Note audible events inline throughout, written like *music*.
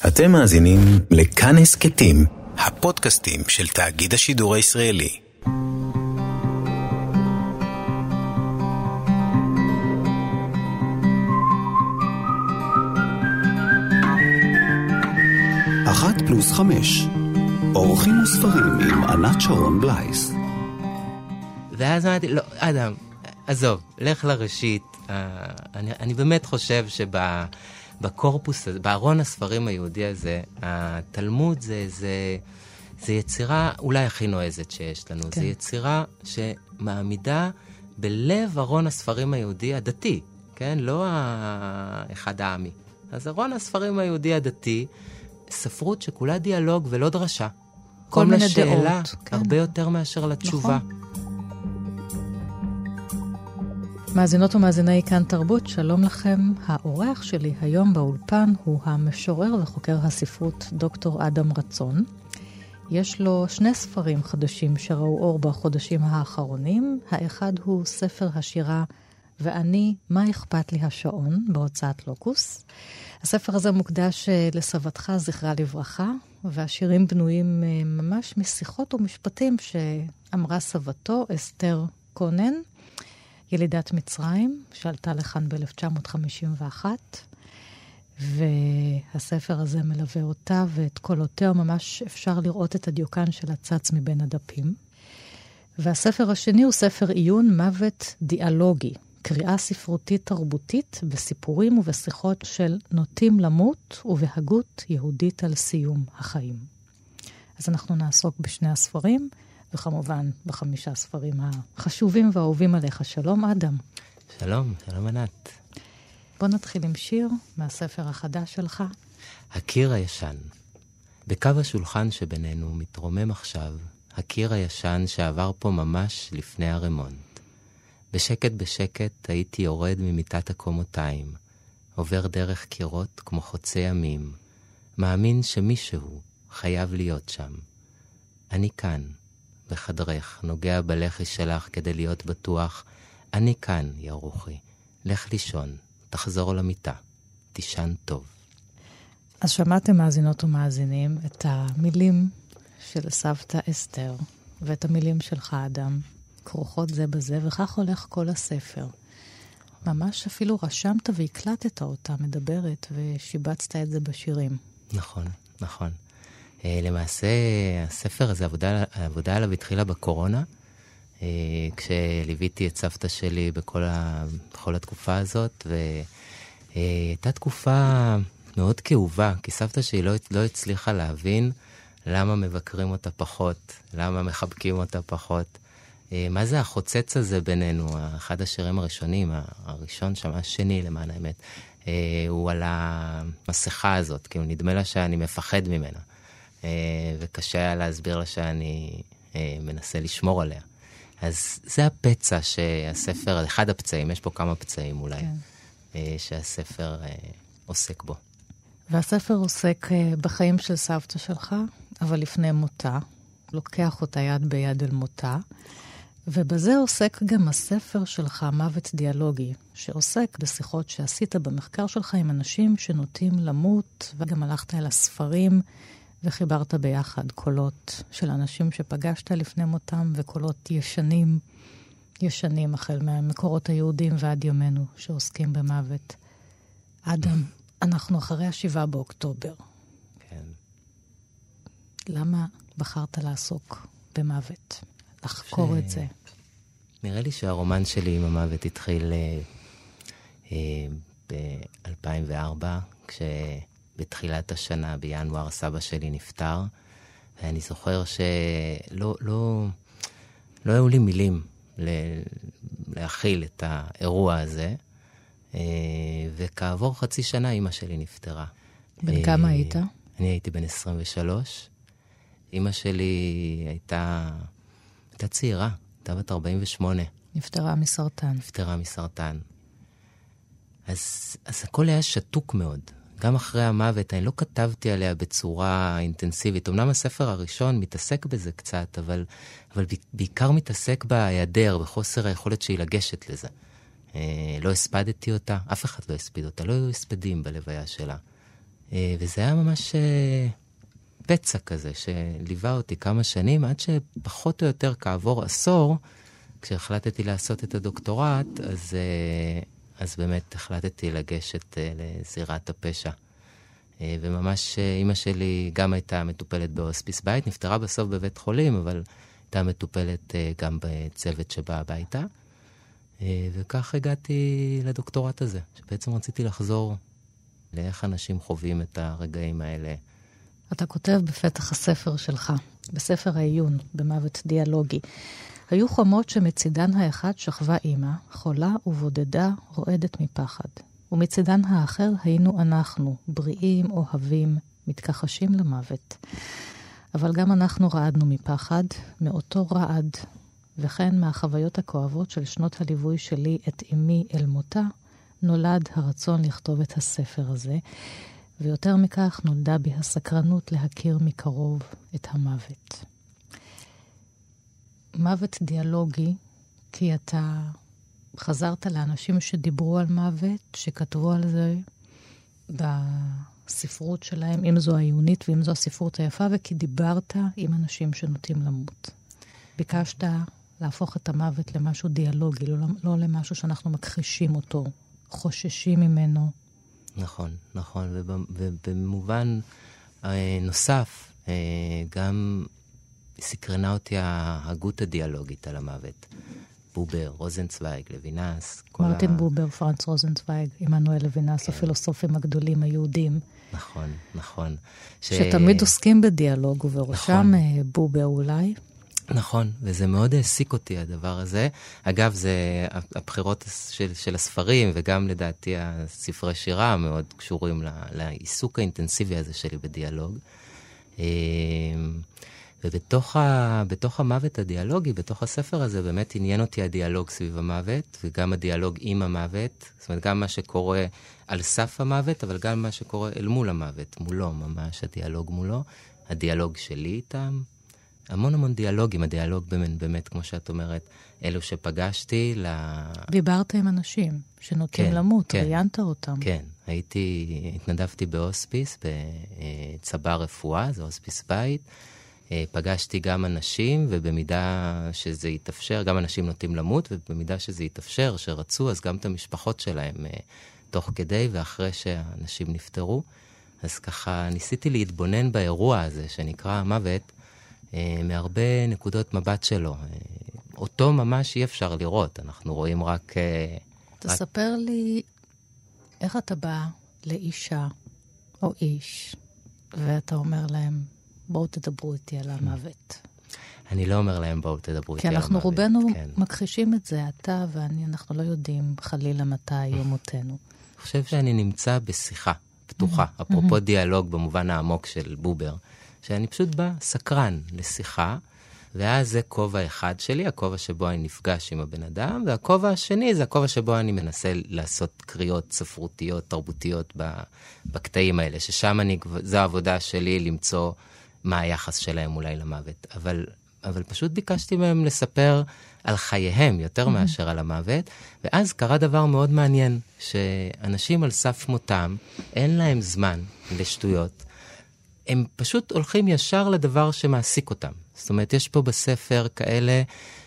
אתם מאזינים לכאן הסכתים, הפודקאסטים של תאגיד השידור הישראלי. אחת פלוס חמש, אורחים וספרים עם ענת שרון בלייס. ואז אמרתי, לא, אדם, עזוב, לך לראשית. אה, אני, אני באמת חושב שבקורפוס, הזה, בארון הספרים היהודי הזה, התלמוד זה, זה, זה יצירה אולי הכי נועזת שיש לנו. כן. זו יצירה שמעמידה בלב ארון הספרים היהודי הדתי, כן? לא האחד העמי. אז ארון הספרים היהודי הדתי, ספרות שכולה דיאלוג ולא דרשה. כל מיני דעות. כן. הרבה יותר מאשר לתשובה. נכון. מאזינות ומאזיני כאן תרבות, שלום לכם. האורח שלי היום באולפן הוא המשורר וחוקר הספרות דוקטור אדם רצון. יש לו שני ספרים חדשים שראו אור בחודשים האחרונים. האחד הוא ספר השירה "ואני, מה אכפת לי השעון" בהוצאת לוקוס. הספר הזה מוקדש אה, לסבתך, זכרה לברכה, והשירים בנויים אה, ממש משיחות ומשפטים שאמרה סבתו, אסתר קונן. ילידת מצרים, שעלתה לכאן ב-1951, והספר הזה מלווה אותה ואת קולותיה, ממש אפשר לראות את הדיוקן של הצץ מבין הדפים. והספר השני הוא ספר עיון מוות דיאלוגי, קריאה ספרותית תרבותית בסיפורים ובשיחות של נוטים למות ובהגות יהודית על סיום החיים. אז אנחנו נעסוק בשני הספרים. וכמובן בחמישה ספרים החשובים והאהובים עליך. שלום, אדם. שלום, שלום ענת. בוא נתחיל עם שיר מהספר החדש שלך. הקיר הישן. בקו השולחן שבינינו מתרומם עכשיו הקיר הישן שעבר פה ממש לפני הרמונט. בשקט בשקט הייתי יורד ממיטת הקומותיים, עובר דרך קירות כמו חוצי ימים, מאמין שמישהו חייב להיות שם. אני כאן, בחדרך, נוגע בלחי שלך כדי להיות בטוח, אני כאן, יא רוחי. לך לישון, תחזור למיטה, תישן טוב. אז שמעתם, מאזינות ומאזינים, את המילים של סבתא אסתר ואת המילים שלך, אדם, כרוכות זה בזה, וכך הולך כל הספר. ממש אפילו רשמת והקלטת אותה מדברת, ושיבצת את זה בשירים. נכון, נכון. אה, למעשה, הספר הזה, העבודה, העבודה עליו התחילה בקורונה, אה, כשליוויתי את סבתא שלי בכל, ה, בכל התקופה הזאת, והייתה תקופה מאוד כאובה, כי סבתא שלי לא, לא הצליחה להבין למה מבקרים אותה פחות, למה מחבקים אותה פחות. אה, מה זה החוצץ הזה בינינו? אחד השירים הראשונים, הראשון שם, השני למען האמת, הוא על המסכה הזאת, כאילו נדמה לה שאני מפחד ממנה. אה, וקשה היה להסביר לה שאני אה, מנסה לשמור עליה. אז זה הפצע שהספר, אחד הפצעים, יש פה כמה פצעים אולי, כן. אה, שהספר עוסק בו. והספר עוסק בחיים של סבתא שלך, אבל לפני מותה. לוקח אותה יד ביד אל מותה. ובזה עוסק גם הספר שלך, מוות דיאלוגי, שעוסק בשיחות שעשית במחקר שלך עם אנשים שנוטים למות, וגם הלכת אל הספרים וחיברת ביחד קולות של אנשים שפגשת לפני מותם וקולות ישנים, ישנים החל מהמקורות היהודים ועד ימינו שעוסקים במוות. אדם, אנחנו אחרי השבעה באוקטובר. כן. למה בחרת לעסוק במוות? לחקור ש... את זה? נראה לי שהרומן שלי עם המוות התחיל אה, אה, ב-2004, כש... בתחילת השנה, בינואר, סבא שלי נפטר, ואני זוכר שלא לא, לא היו לי מילים להכיל את האירוע הזה, אה, וכעבור חצי שנה אימא שלי נפטרה. בן כמה אה, היית? אני הייתי בן 23. אימא שלי הייתה, הייתה צעירה, הייתה בת 48. נפטרה מסרטן. נפטרה מסרטן. אז, אז הכל היה שתוק מאוד. גם אחרי המוות, אני לא כתבתי עליה בצורה אינטנסיבית. אמנם הספר הראשון מתעסק בזה קצת, אבל, אבל בעיקר מתעסק בהיעדר, בחוסר היכולת שלי לגשת לזה. אה, לא הספדתי אותה, אף אחד לא הספיד אותה, לא היו הספדים בלוויה שלה. וזה היה ממש פצע כזה, שליווה אותי כמה שנים, עד שפחות או יותר כעבור עשור, כשהחלטתי לעשות את הדוקטורט, אז, אז באמת החלטתי לגשת לזירת הפשע. וממש אימא שלי גם הייתה מטופלת בהוספיס בית, נפטרה בסוף בבית חולים, אבל הייתה מטופלת גם בצוות שבא הביתה. וכך הגעתי לדוקטורט הזה, שבעצם רציתי לחזור לאיך אנשים חווים את הרגעים האלה. אתה כותב בפתח הספר שלך, בספר העיון, במוות דיאלוגי. היו חומות שמצידן האחד שכבה אימא, חולה ובודדה, רועדת מפחד. ומצידן האחר היינו אנחנו, בריאים, אוהבים, מתכחשים למוות. אבל גם אנחנו רעדנו מפחד, מאותו רעד, וכן מהחוויות הכואבות של שנות הליווי שלי את אמי אל מותה, נולד הרצון לכתוב את הספר הזה, ויותר מכך נולדה בי הסקרנות להכיר מקרוב את המוות. מוות דיאלוגי, כי אתה חזרת לאנשים שדיברו על מוות, שכתבו על זה בספרות שלהם, אם זו העיונית ואם זו הספרות היפה, וכי דיברת עם אנשים שנוטים למות. ביקשת להפוך את המוות למשהו דיאלוגי, לא, לא למשהו שאנחנו מכחישים אותו, חוששים ממנו. נכון, נכון, ובמובן אה, נוסף, אה, גם סקרנה אותי ההגות הדיאלוגית על המוות. בובר, רוזנצוויג, לוינס. מרטין ה... בובר, פרנץ רוזנצוויג, עמנואל לוינס, כן. הפילוסופים הגדולים היהודים. נכון, נכון. ש... שתמיד עוסקים בדיאלוג, ובראשם נכון. אה, בובר אולי. נכון, וזה מאוד העסיק אותי הדבר הזה. אגב, זה הבחירות של, של הספרים, וגם לדעתי הספרי שירה מאוד קשורים לעיסוק האינטנסיבי הזה שלי בדיאלוג. ובתוך ה, המוות הדיאלוגי, בתוך הספר הזה, באמת עניין אותי הדיאלוג סביב המוות, וגם הדיאלוג עם המוות. זאת אומרת, גם מה שקורה על סף המוות, אבל גם מה שקורה אל מול המוות, מולו ממש, הדיאלוג מולו, הדיאלוג שלי איתם, המון המון דיאלוגים, הדיאלוג באמת, באמת, כמו שאת אומרת, אלו שפגשתי ל... דיברת עם אנשים שנוטים כן, למות, כן, ראיינת אותם. כן, הייתי, התנדבתי בהוספיס, בצבא רפואה, זה הוספיס בית. אה, פגשתי גם אנשים, ובמידה שזה יתאפשר, גם אנשים נוטים למות, ובמידה שזה יתאפשר, שרצו, אז גם את המשפחות שלהם, אה, תוך כדי ואחרי שהאנשים נפטרו. אז ככה ניסיתי להתבונן באירוע הזה, שנקרא המוות, אה, מהרבה נקודות מבט שלו. אותו ממש אי אפשר לראות, אנחנו רואים רק... תספר רק... לי איך אתה בא לאישה או איש, ואתה אומר להם, בואו תדברו איתי על המוות. אני לא אומר להם, בואו תדברו איתי על המוות. כי אנחנו רובנו כן. מכחישים את זה, אתה ואני, אנחנו לא יודעים חלילה מתי יום מותנו. אני חושב שאני נמצא בשיחה פתוחה, אפרופו דיאלוג במובן העמוק של בובר. שאני פשוט בא סקרן לשיחה, ואז זה כובע אחד שלי, הכובע שבו אני נפגש עם הבן אדם, והכובע השני זה הכובע שבו אני מנסה לעשות קריאות ספרותיות, תרבותיות בקטעים האלה, ששם אני, זו העבודה שלי למצוא מה היחס שלהם אולי למוות. אבל, אבל פשוט ביקשתי מהם לספר על חייהם יותר מאשר על המוות, ואז קרה דבר מאוד מעניין, שאנשים על סף מותם, אין להם זמן לשטויות. הם פשוט הולכים ישר לדבר שמעסיק אותם. זאת אומרת, יש פה בספר כאלה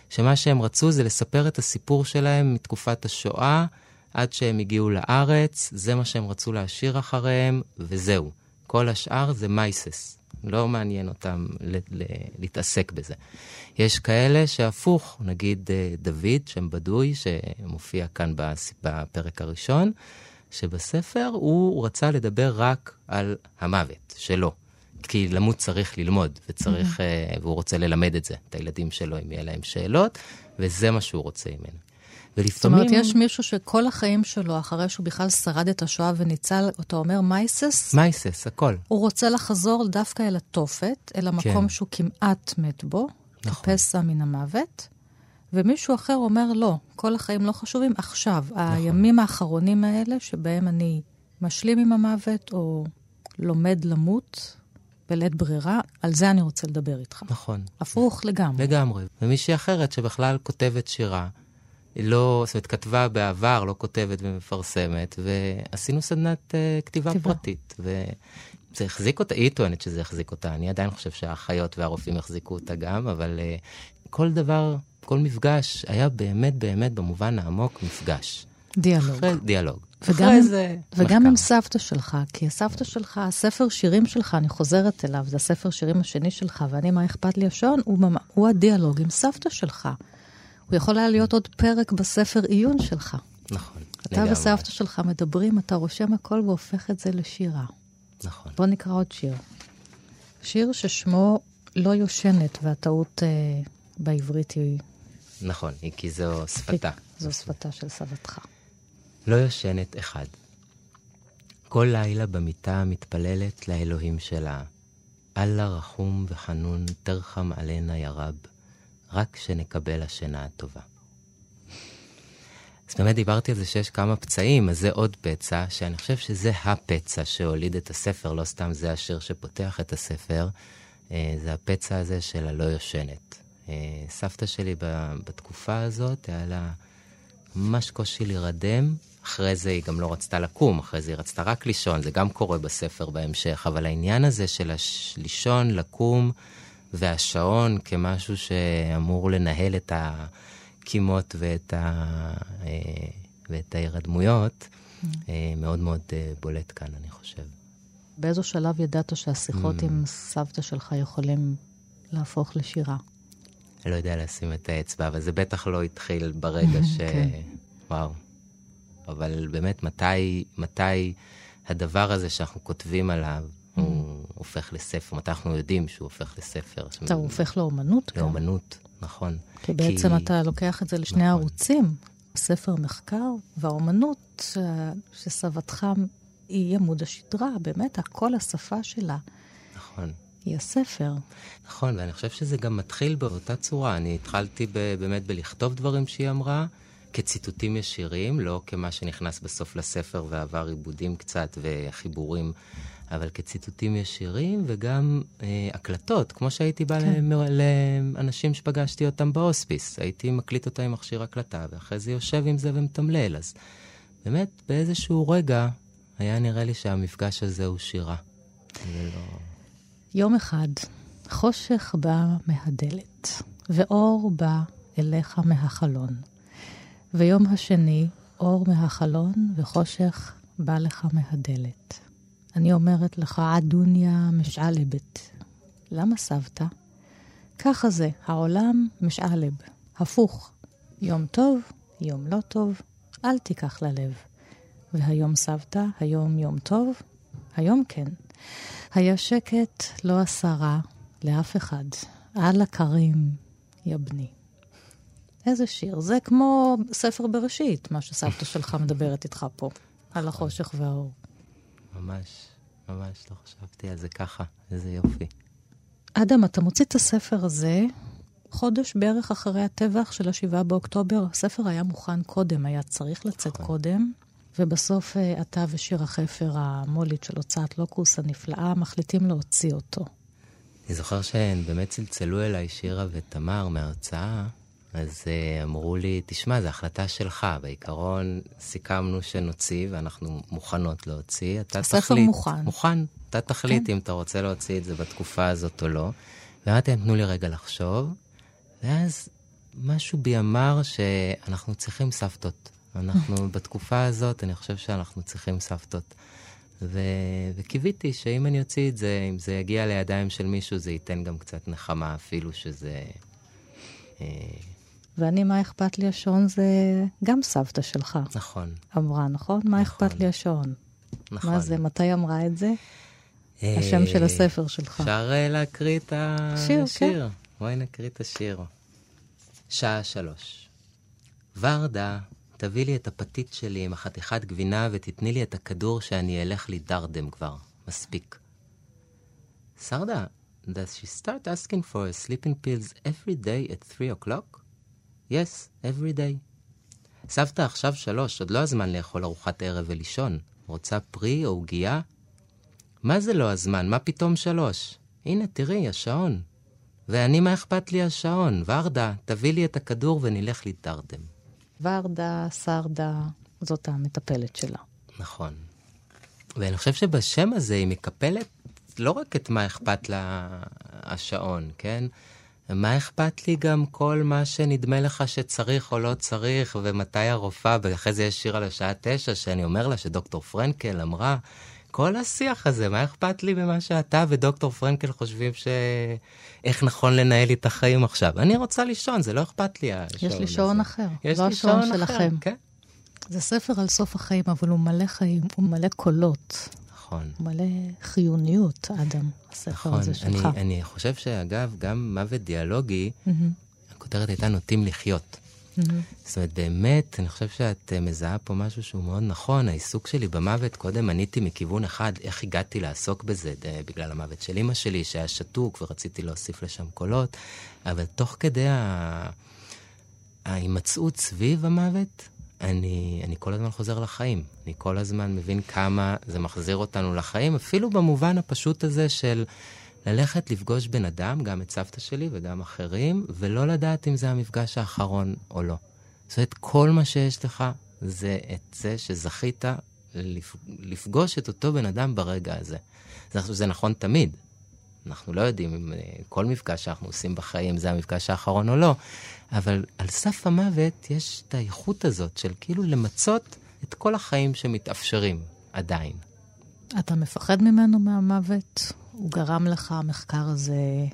שמה שהם רצו זה לספר את הסיפור שלהם מתקופת השואה עד שהם הגיעו לארץ, זה מה שהם רצו להשאיר אחריהם, וזהו. כל השאר זה מייסס. לא מעניין אותם ל- ל- להתעסק בזה. יש כאלה שהפוך, נגיד אה, דוד, שם בדוי, שמופיע כאן בפרק הראשון, שבספר הוא רצה לדבר רק על המוות שלו. כי למות צריך ללמוד, וצריך, mm-hmm. והוא רוצה ללמד את זה, את הילדים שלו, אם יהיה להם שאלות, וזה מה שהוא רוצה ממנו. ולפעמים... זאת אומרת, יש מישהו שכל החיים שלו, אחרי שהוא בכלל שרד את השואה וניצל, אתה אומר מייסס? מייסס, הכל. הוא רוצה לחזור דווקא אל התופת, אל המקום כן. שהוא כמעט מת בו, נכון. כפסע מן המוות, ומישהו אחר אומר, לא, כל החיים לא חשובים, עכשיו, נכון. הימים האחרונים האלה, שבהם אני משלים עם המוות, או לומד למות, בלית ברירה, על זה אני רוצה לדבר איתך. נכון. הפוך לגמרי. לגמרי. ומישהי אחרת שבכלל כותבת שירה, לא, זאת אומרת, כתבה בעבר, לא כותבת ומפרסמת, ועשינו סדנת uh, כתיבה כתיבה. פרטית. וזה החזיק אותה, היא טוענת שזה החזיק אותה, אני עדיין חושב שהאחיות והרופאים החזיקו אותה גם, אבל uh, כל דבר, כל מפגש היה באמת באמת במובן העמוק מפגש. דיאלוג. אחרי, דיאלוג. וגם, זה וגם עם סבתא שלך, כי הסבתא שלך, הספר שירים שלך, אני חוזרת אליו, זה הספר שירים השני שלך, ואני, מה אכפת לי השעון, הוא, הוא הדיאלוג עם סבתא שלך. הוא יכול היה להיות עוד פרק בספר עיון שלך. נכון, אתה. וסבתא שלך מדברים, אתה רושם הכל והופך את זה לשירה. נכון. בוא נקרא עוד שיר. שיר ששמו לא יושנת, והטעות אה, בעברית היא... נכון, היא כי זו שפתה. זו שפתה של סבתך. לא יושנת אחד. כל לילה במיטה מתפללת לאלוהים שלה. אללה רחום וחנון, תרחם עלינה יא רב, רק שנקבל השינה הטובה. אז באמת דיברתי על זה שיש כמה פצעים, אז זה עוד פצע, שאני חושב שזה הפצע שהוליד את הספר, לא סתם זה השיר שפותח את הספר, אה, זה הפצע הזה של הלא יושנת. אה, סבתא שלי בתקופה הזאת, היה לה ממש קושי להירדם, אחרי זה היא גם לא רצתה לקום, אחרי זה היא רצתה רק לישון, זה גם קורה בספר בהמשך, אבל העניין הזה של לישון, לקום, והשעון כמשהו שאמור לנהל את הקימות ואת, ה... אה, ואת ההירדמויות, mm. אה, מאוד מאוד אה, בולט כאן, אני חושב. באיזו שלב ידעת שהשיחות mm. עם סבתא שלך יכולים להפוך לשירה? אני לא יודע לשים את האצבע, אבל זה בטח לא התחיל ברגע *laughs* ש... כן. וואו. אבל באמת, מתי, מתי הדבר הזה שאנחנו כותבים עליו, הופך לספר? מתי אנחנו יודעים שהוא הופך לספר? אתה הוא הופך לאומנות גם. לאומנות, נכון. כי בעצם כי... אתה לוקח את זה לשני נכון. ערוצים, ספר מחקר והאומנות, שסבתך היא עמוד השדרה, באמת, כל השפה שלה. נכון. היא הספר. נכון, ואני חושב שזה גם מתחיל באותה צורה. אני התחלתי ב, באמת בלכתוב דברים שהיא אמרה, כציטוטים ישירים, לא כמה שנכנס בסוף לספר ועבר עיבודים קצת וחיבורים, אבל כציטוטים ישירים וגם אה, הקלטות, כמו שהייתי בא כן. לאנשים שפגשתי אותם בהוספיס. הייתי מקליט אותה עם מכשיר הקלטה, ואחרי זה יושב עם זה ומתמלל. אז באמת, באיזשהו רגע היה נראה לי שהמפגש הזה הוא שירה. לא... יום אחד, חושך בא מהדלת, ואור בא אליך מהחלון. ויום השני, אור מהחלון וחושך בא לך מהדלת. אני אומרת לך, עדוניה משעלבת. למה סבתא? ככה זה, העולם משעלב, הפוך. יום טוב, יום לא טוב, אל תיקח ללב. והיום סבתא, היום יום טוב, היום כן. היה שקט, לא עשה רע לאף אחד. על הכרים, יא בני. איזה שיר. זה כמו ספר בראשית, מה שסבתא שלך מדברת איתך פה, על החושך והאור. ממש, ממש לא חשבתי על זה ככה, איזה יופי. אדם, אתה מוציא את הספר הזה חודש בערך אחרי הטבח של השבעה באוקטובר. הספר היה מוכן קודם, היה צריך לצאת נכון. קודם. ובסוף אה, אתה ושיר החפר המולית של הוצאת לוקוס הנפלאה מחליטים להוציא אותו. אני זוכר שהן באמת צלצלו אליי, שירה ותמר, מההוצאה, אז uh, אמרו לי, תשמע, זו החלטה שלך. בעיקרון סיכמנו שנוציא, ואנחנו מוכנות להוציא. אתה הספר תחליט. מוכן. מוכן. אתה תחליט כן. אם אתה רוצה להוציא את זה בתקופה הזאת או לא. ואמרתי להם, תנו לי רגע לחשוב. ואז משהו בי אמר שאנחנו צריכים סבתות. אנחנו *laughs* בתקופה הזאת, אני חושב שאנחנו צריכים סבתות. ו... וקיוויתי שאם אני אוציא את זה, אם זה יגיע לידיים של מישהו, זה ייתן גם קצת נחמה, אפילו שזה... אה, ואני, מה אכפת לי השעון זה גם סבתא שלך. נכון. אמרה, נכון? מה נכון. אכפת לי השעון? נכון. מה זה, מתי אמרה את זה? אה, השם של הספר שלך. אפשר אה, להקריא את השיר, כן. בואי נקריא את השיר. שעה שלוש. ורדה, תביא לי את הפתית שלי עם החתיכת גבינה ותתני לי את הכדור שאני אלך לדרדם כבר. מספיק. סרדה, does she start asking for sleeping pills every day at 3 o'clock? Yes, every day. סבתא עכשיו שלוש, עוד לא הזמן לאכול ארוחת ערב ולישון. רוצה פרי או עוגייה? מה זה לא הזמן? מה פתאום שלוש? הנה, תראי, השעון. ואני, מה אכפת לי השעון? ורדה, תביא לי את הכדור ונלך לדרדם. ורדה, סרדה, זאת המטפלת שלה. נכון. ואני חושב שבשם הזה היא מקפלת לא רק את מה אכפת לה השעון, כן? מה אכפת לי גם כל מה שנדמה לך שצריך או לא צריך, ומתי הרופאה, ואחרי זה יש שיר על השעה תשע, שאני אומר לה שדוקטור פרנקל אמרה, כל השיח הזה, מה אכפת לי ממה שאתה ודוקטור פרנקל חושבים ש... איך נכון לנהל לי את החיים עכשיו? אני רוצה לישון, זה לא אכפת לי יש לי שעון אחר, יש לא השעון אחר, שלכם. כן. זה ספר על סוף החיים, אבל הוא מלא חיים, הוא מלא קולות, נכון. מלא חיוניות, אדם, הספר נכון, הזה שלך. אני חושב שאגב, גם מוות דיאלוגי, מהמם, הכותרת הייתה נוטים לחיות. מהמם. זאת אומרת, באמת, אני חושב שאת אה, מזהה פה משהו שהוא מאוד נכון. העיסוק שלי במוות, קודם עניתי מכיוון אחד, איך הגעתי לעסוק בזה, בגלל המוות של אימא שלי, שהיה שתוק, ורציתי להוסיף לשם קולות, אבל תוך כדי. ההימצאות סביב המוות, אני, אני כל הזמן חוזר לחיים. אני כל הזמן מבין כמה זה מחזיר אותנו לחיים, אפילו במובן הפשוט הזה של ללכת לפגוש בן אדם, גם את סבתא שלי וגם אחרים, ולא לדעת אם זה המפגש האחרון או לא. זאת אומרת, כל מה שיש לך זה את זה שזכית לפ... לפגוש את אותו בן אדם ברגע הזה. זה, זה נכון תמיד. אנחנו לא יודעים אם אה, כל מפגש שאנחנו עושים בחיים זה המפגש האחרון או לא, אבל על סף המוות יש את האיכות הזאת של כאילו למצות את כל החיים שמתאפשרים עדיין. אתה מפחד ממנו מהמוות? הוא גרם לך, המחקר הזה,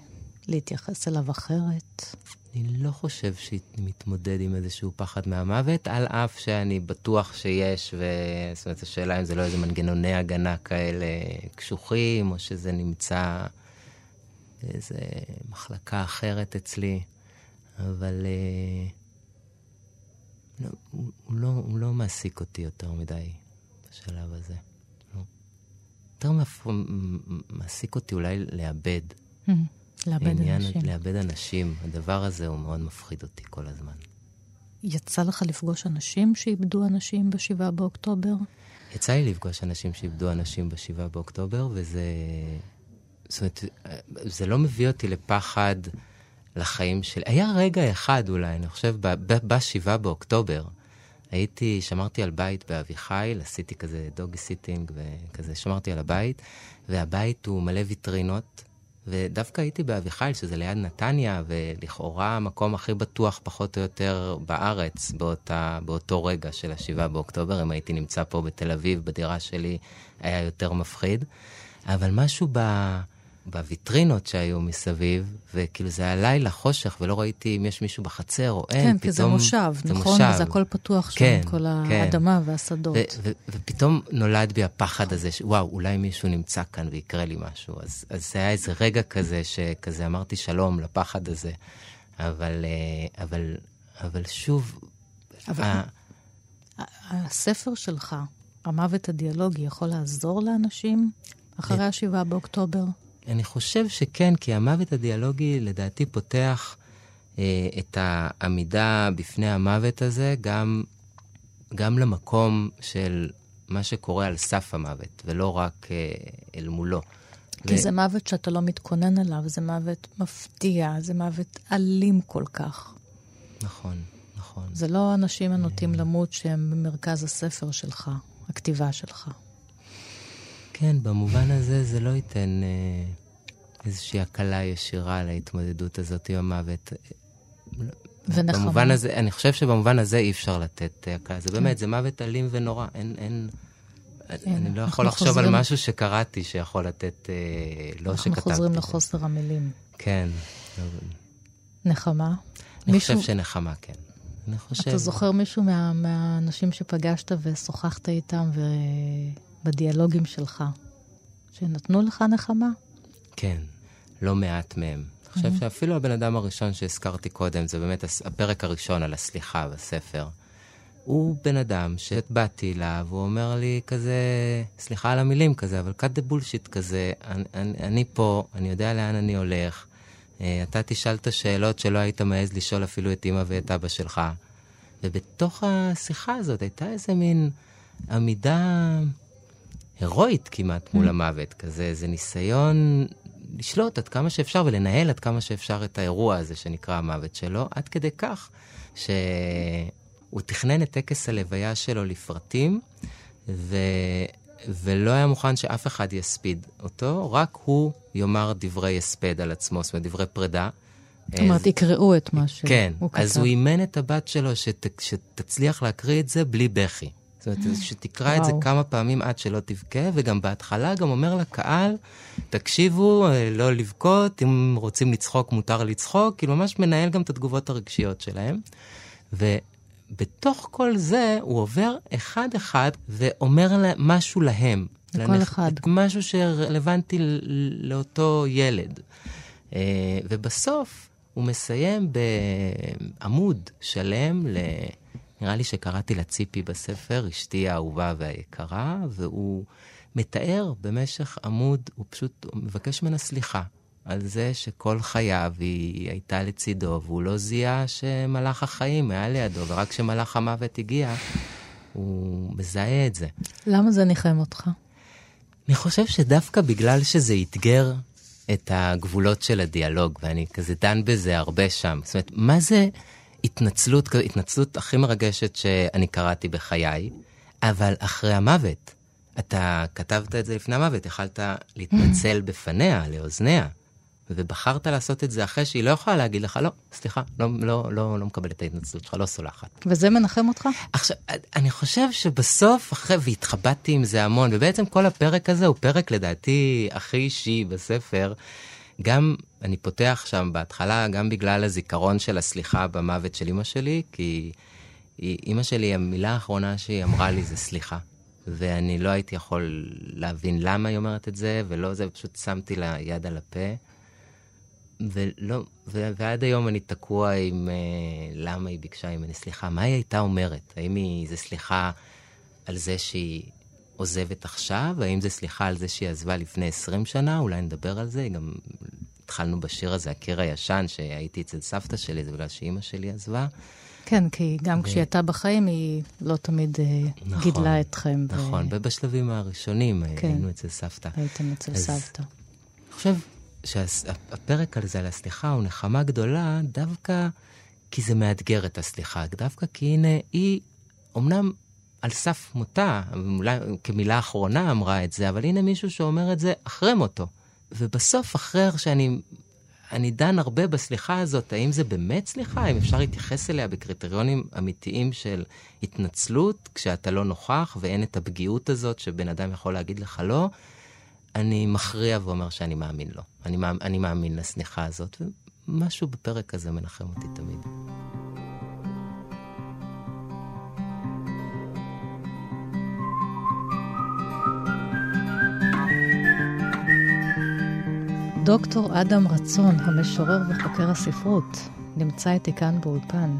להתייחס אליו אחרת? אני לא חושב שהיא מתמודד עם איזשהו פחד מהמוות, על אף שאני בטוח שיש, ו... זאת אומרת, השאלה אם זה לא איזה מנגנוני הגנה כאלה קשוחים, או שזה נמצא באיזה מחלקה אחרת אצלי, אבל אה, לא, הוא, הוא, לא, הוא לא מעסיק אותי יותר מדי בשלב הזה. לא. יותר מפ... מעסיק אותי אולי לאבד. לאבד העניין, אנשים. לאבד אנשים, הדבר הזה הוא מאוד מפחיד אותי כל הזמן. יצא לך לפגוש אנשים שאיבדו אנשים ב-7 באוקטובר? יצא לי לפגוש אנשים שאיבדו אנשים ב-7 באוקטובר, וזה... זאת אומרת, זה לא מביא אותי לפחד לחיים שלי. היה רגע אחד אולי, אני חושב, ב-7 באוקטובר. הייתי, שמרתי על בית באביחיל, עשיתי כזה דוגי סיטינג וכזה, שמרתי על הבית, והבית הוא מלא ויטרינות, ודווקא הייתי באביחיל, שזה ליד נתניה, ולכאורה המקום הכי בטוח פחות או יותר בארץ באותה, באותו רגע של השבעה באוקטובר. אם הייתי נמצא פה בתל אביב, בדירה שלי, היה יותר מפחיד. אבל משהו ב... בוויטרינות שהיו מסביב, וכאילו זה היה לילה, חושך, ולא ראיתי אם יש מישהו בחצר או אין, כן, פתאום... כי זה מושב, זה נכון? מושב. וזה הכל פתוח שם, כן, כל כן. האדמה והשדות. ו- ו- ופתאום נולד בי הפחד הזה, שוואו, אולי מישהו נמצא כאן ויקרה לי משהו. אז, אז זה היה איזה רגע כזה, שכזה אמרתי שלום לפחד הזה. אבל, אה, אבל, אבל שוב, אבל- ה- הספר שלך, המוות הדיאלוגי, יכול לעזור לאנשים אחרי השבעה באוקטובר? אני חושב שכן, כי המוות הדיאלוגי לדעתי פותח אה, את העמידה בפני המוות הזה גם, גם למקום של מה שקורה על סף המוות, ולא רק אה, אל מולו. כי ו- זה מוות שאתה לא מתכונן עליו, זה מוות מפתיע, זה מוות אלים כל כך. נכון, נכון. זה לא אנשים הנוטים למות שהם במרכז הספר שלך, הכתיבה שלך. כן, במובן הזה זה לא ייתן אה, איזושהי הקלה ישירה להתמודדות הזאת עם המוות. ונחמה. במובן הזה, אני חושב שבמובן הזה אי אפשר לתת אה, הקלה. זה באמת, זה מוות אלים ונורא. אין, אין... אני לא אנחנו יכול לחשוב על חוזרים- משהו שקראתי שיכול לתת, אה, לא אנחנו שכתבתי. חוזרים זה. לחוסר המילים. כן. נחמה? אני מישהו- חושב שנחמה, כן. אני חושב... אתה זוכר מישהו מה, מהאנשים שפגשת ושוחחת איתם ובדיאלוגים שלך, שנתנו לך נחמה? כן, לא מעט מהם. אני חושב שאפילו הבן אדם הראשון שהזכרתי קודם, זה באמת הפרק הראשון על הסליחה בספר. הוא בן אדם שבאתי אליו, הוא אומר לי כזה, סליחה על המילים כזה, אבל cut the bullshit כזה, אני, אני, אני פה, אני יודע לאן אני הולך, אה, אתה תשאל את השאלות שלא היית מעז לשאול אפילו את אמא ואת אבא שלך. ובתוך השיחה הזאת הייתה איזה מין עמידה הירואית כמעט מול המוות, כזה איזה ניסיון לשלוט עד כמה שאפשר ולנהל עד כמה שאפשר את האירוע הזה שנקרא המוות שלו, עד כדי כך ש... הוא תכנן את טקס הלוויה שלו לפרטים, ו... ולא היה מוכן שאף אחד יספיד אותו, רק הוא יאמר דברי הספד על עצמו, זאת אומרת, דברי פרידה. זאת אומרת, יקראו את מה שהוא כן, כתב. אז הוא אימן את הבת שלו שת, שתצליח להקריא את זה בלי בכי. זאת אומרת, שתקרא את זה וואו. כמה פעמים עד שלא תבכה, וגם בהתחלה גם אומר לקהל, תקשיבו, אה, לא לבכות, אם רוצים לצחוק, מותר לצחוק, כאילו ממש מנהל גם את התגובות הרגשיות שלהם. ובתוך כל זה, הוא עובר אחד-אחד ואומר לה- משהו להם. לכל לנכ- אחד. משהו שרלוונטי לאותו ילד. אה, ובסוף הוא מסיים בעמוד שלם, ל... נראה לי שקראתי לה ציפי בספר, אשתי האהובה והיקרה, והוא מתאר במשך עמוד, הוא פשוט הוא מבקש ממנה סליחה על זה שכל חייו היא הייתה לצידו, והוא לא זיהה שמלאך החיים היה לידו, ורק כשמלאך המוות הגיע, הוא מזהה את זה. למה זה ניחם אותך? אני חושב שדווקא בגלל שזה אתגר את הגבולות של הדיאלוג, ואני כזה דן בזה הרבה שם. זאת אומרת, מה זה התנצלות, התנצלות הכי מרגשת שאני קראתי בחיי, אבל אחרי המוות. אתה כתבת את זה לפני המוות, יכלת להתנצל *laughs* בפניה, לאוזניה, ובחרת לעשות את זה אחרי שהיא לא יכולה להגיד לך, לא, סליחה, לא, לא, לא, לא מקבלת את ההתנצלות שלך, לא סולחת. וזה מנחם אותך? עכשיו, אני חושב שבסוף, אחרי, והתחבטתי עם זה המון, ובעצם כל הפרק הזה הוא פרק לדעתי הכי אישי בספר. גם, אני פותח שם בהתחלה, גם בגלל הזיכרון של הסליחה במוות של אימא שלי, כי אימא שלי, המילה האחרונה שהיא אמרה לי זה סליחה. ואני לא הייתי יכול להבין למה היא אומרת את זה, ולא זה, פשוט שמתי לה יד על הפה. ולא, ו- ועד היום אני תקוע עם אה, למה היא ביקשה ממני סליחה. מה היא הייתה אומרת? האם היא, זה סליחה על זה שהיא עוזבת עכשיו? האם זה סליחה על זה שהיא עזבה לפני 20 שנה? אולי נדבר על זה. גם התחלנו בשיר הזה, הקיר הישן, שהייתי אצל סבתא שלי, זה בגלל שאימא שלי עזבה. כן, כי גם כשהיא הייתה בחיים, היא לא תמיד אה, נכון, גידלה אתכם. ו- נכון, ובשלבים הראשונים כן. היינו אצל סבתא. הייתם אצל אז- סבתא. אני חושב שהפרק על זה, על הסליחה, הוא נחמה גדולה דווקא כי זה מאתגר את הסליחה. דווקא כי הנה, היא אומנם על סף מותה, אולי כמילה אחרונה אמרה את זה, אבל הנה מישהו שאומר את זה אחרי מותו. ובסוף, אחרי שאני אני דן הרבה בסליחה הזאת, האם זה באמת סליחה? האם אפשר להתייחס אליה בקריטריונים אמיתיים של התנצלות, כשאתה לא נוכח ואין את הפגיעות הזאת שבן אדם יכול להגיד לך לא? אני מכריע ואומר שאני מאמין לו. אני, מאמ- אני מאמין לסליחה הזאת, ומשהו בפרק הזה מנחם אותי תמיד. דוקטור אדם רצון, המשורר וחוקר הספרות, נמצא איתי כאן באולפן.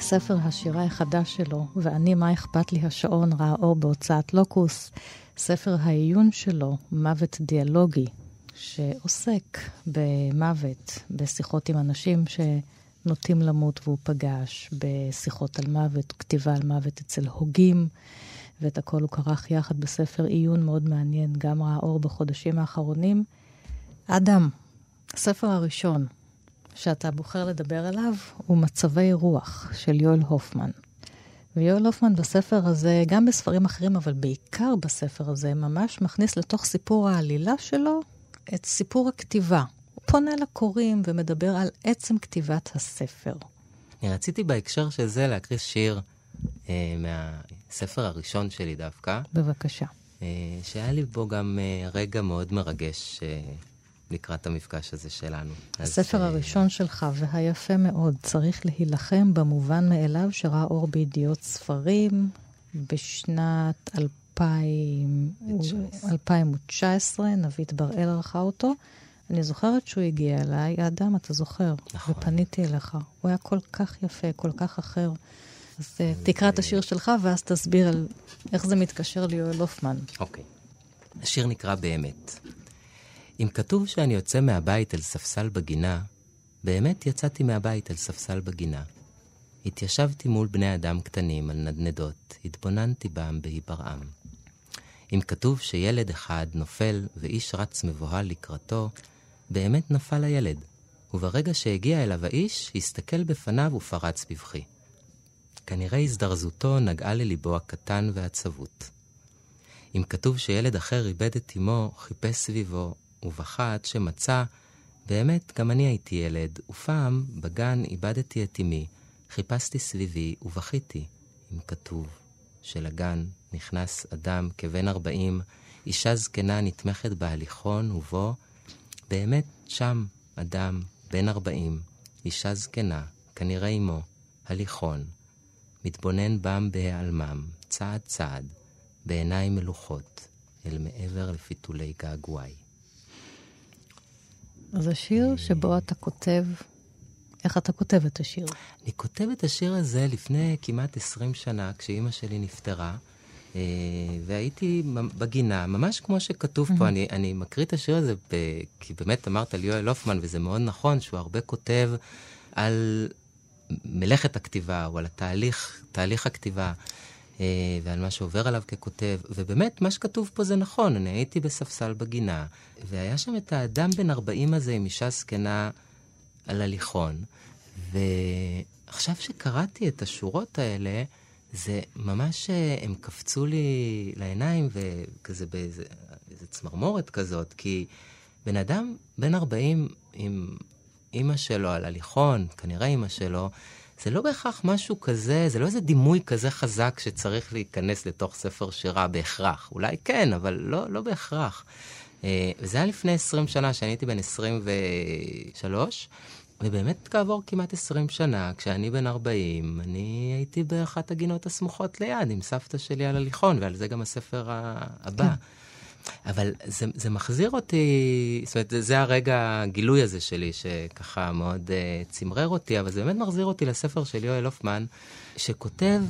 ספר השירה החדש שלו, ואני, מה אכפת לי, השעון ראה אור בהוצאת לוקוס. ספר העיון שלו, מוות דיאלוגי, שעוסק במוות, בשיחות עם אנשים שנוטים למות והוא פגש, בשיחות על מוות, כתיבה על מוות אצל הוגים, ואת הכל הוא כרך יחד בספר עיון מאוד מעניין, גם ראה אור בחודשים האחרונים. אדם, הספר הראשון שאתה בוחר לדבר עליו הוא מצבי רוח של יואל הופמן. ויואל הופמן בספר הזה, גם בספרים אחרים, אבל בעיקר בספר הזה, ממש מכניס לתוך סיפור העלילה שלו את סיפור הכתיבה. הוא פונה לקוראים ומדבר על עצם כתיבת הספר. אני רציתי בהקשר של זה להקריא שיר אה, מהספר הראשון שלי דווקא, בבקשה. אה, שהיה לי בו גם אה, רגע מאוד מרגש אה, לקראת המפגש הזה שלנו. אז, הספר אה, הראשון שלך, והיפה מאוד, צריך להילחם במובן מאליו שראה אור בידיעות ספרים בשנת 2000, 2019, נבית בראל ערכה אותו. אני זוכרת שהוא הגיע אליי, האדם, אתה זוכר, נכון. ופניתי אליך. הוא היה כל כך יפה, כל כך אחר. אז אה, תקרא את השיר שלך, ואז תסביר על איך זה מתקשר ליואל הופמן. אוקיי. השיר נקרא באמת. אם כתוב שאני יוצא מהבית אל ספסל בגינה, באמת יצאתי מהבית אל ספסל בגינה. התיישבתי מול בני אדם קטנים על נדנדות, התבוננתי בם בהיברעם. אם כתוב שילד אחד נופל ואיש רץ מבוהל לקראתו, באמת נפל הילד, וברגע שהגיע אליו האיש, הסתכל בפניו ופרץ בבכי. כנראה הזדרזותו נגעה לליבו הקטן והצבות. אם כתוב שילד אחר איבד את אמו, חיפש סביבו, עד שמצא, באמת, גם אני הייתי ילד, ופעם, בגן, איבדתי את אמי, חיפשתי סביבי ובכיתי, אם כתוב. שלגן נכנס אדם כבן ארבעים, אישה זקנה נתמכת בהליכון, ובו, באמת שם אדם בן ארבעים, אישה זקנה, כנראה אמו, הליכון, מתבונן בם בהיעלמם, צעד צעד, בעיניים מלוכות, אל מעבר לפיתולי געגועי. זה שיר שבו אתה כותב, איך אתה כותב את השיר? אני כותב את השיר הזה לפני כמעט 20 שנה, כשאימא שלי נפטרה. אה, והייתי בגינה, ממש כמו שכתוב פה, אני, אני מקריא את השיר הזה, ב, כי באמת אמרת על יואל הופמן, וזה מאוד נכון, שהוא הרבה כותב על מלאכת הכתיבה, או על התהליך, תהליך הכתיבה, ועל מה שעובר עליו ככותב. ובאמת, מה שכתוב פה זה נכון, אני הייתי בספסל בגינה, והיה שם את האדם בן 40 הזה עם אישה זקנה על הליכון, ועכשיו שקראתי את השורות האלה, זה ממש, אה, הם קפצו לי לעיניים, וכזה באיזה צמרמורת כזאת, כי בן אדם בן 40 עם אימא שלו על הליכון, כנראה אימא שלו, זה לא בהכרח משהו כזה, זה לא איזה דימוי כזה חזק שצריך להיכנס לתוך ספר שירה בהכרח. אולי כן, אבל לא, לא בהכרח. אה, וזה היה לפני 20 שנה, שאני הייתי בן 23, ובאמת כעבור כמעט 20 שנה, כשאני בן 40, אני הייתי באחת הגינות הסמוכות ליד עם סבתא שלי על הליכון, ועל זה גם הספר הבא. כן. אבל זה, זה מחזיר אותי, זאת אומרת, זה, זה הרגע הגילוי הזה שלי, שככה מאוד uh, צמרר אותי, אבל זה באמת מחזיר אותי לספר של יואל הופמן, שכותב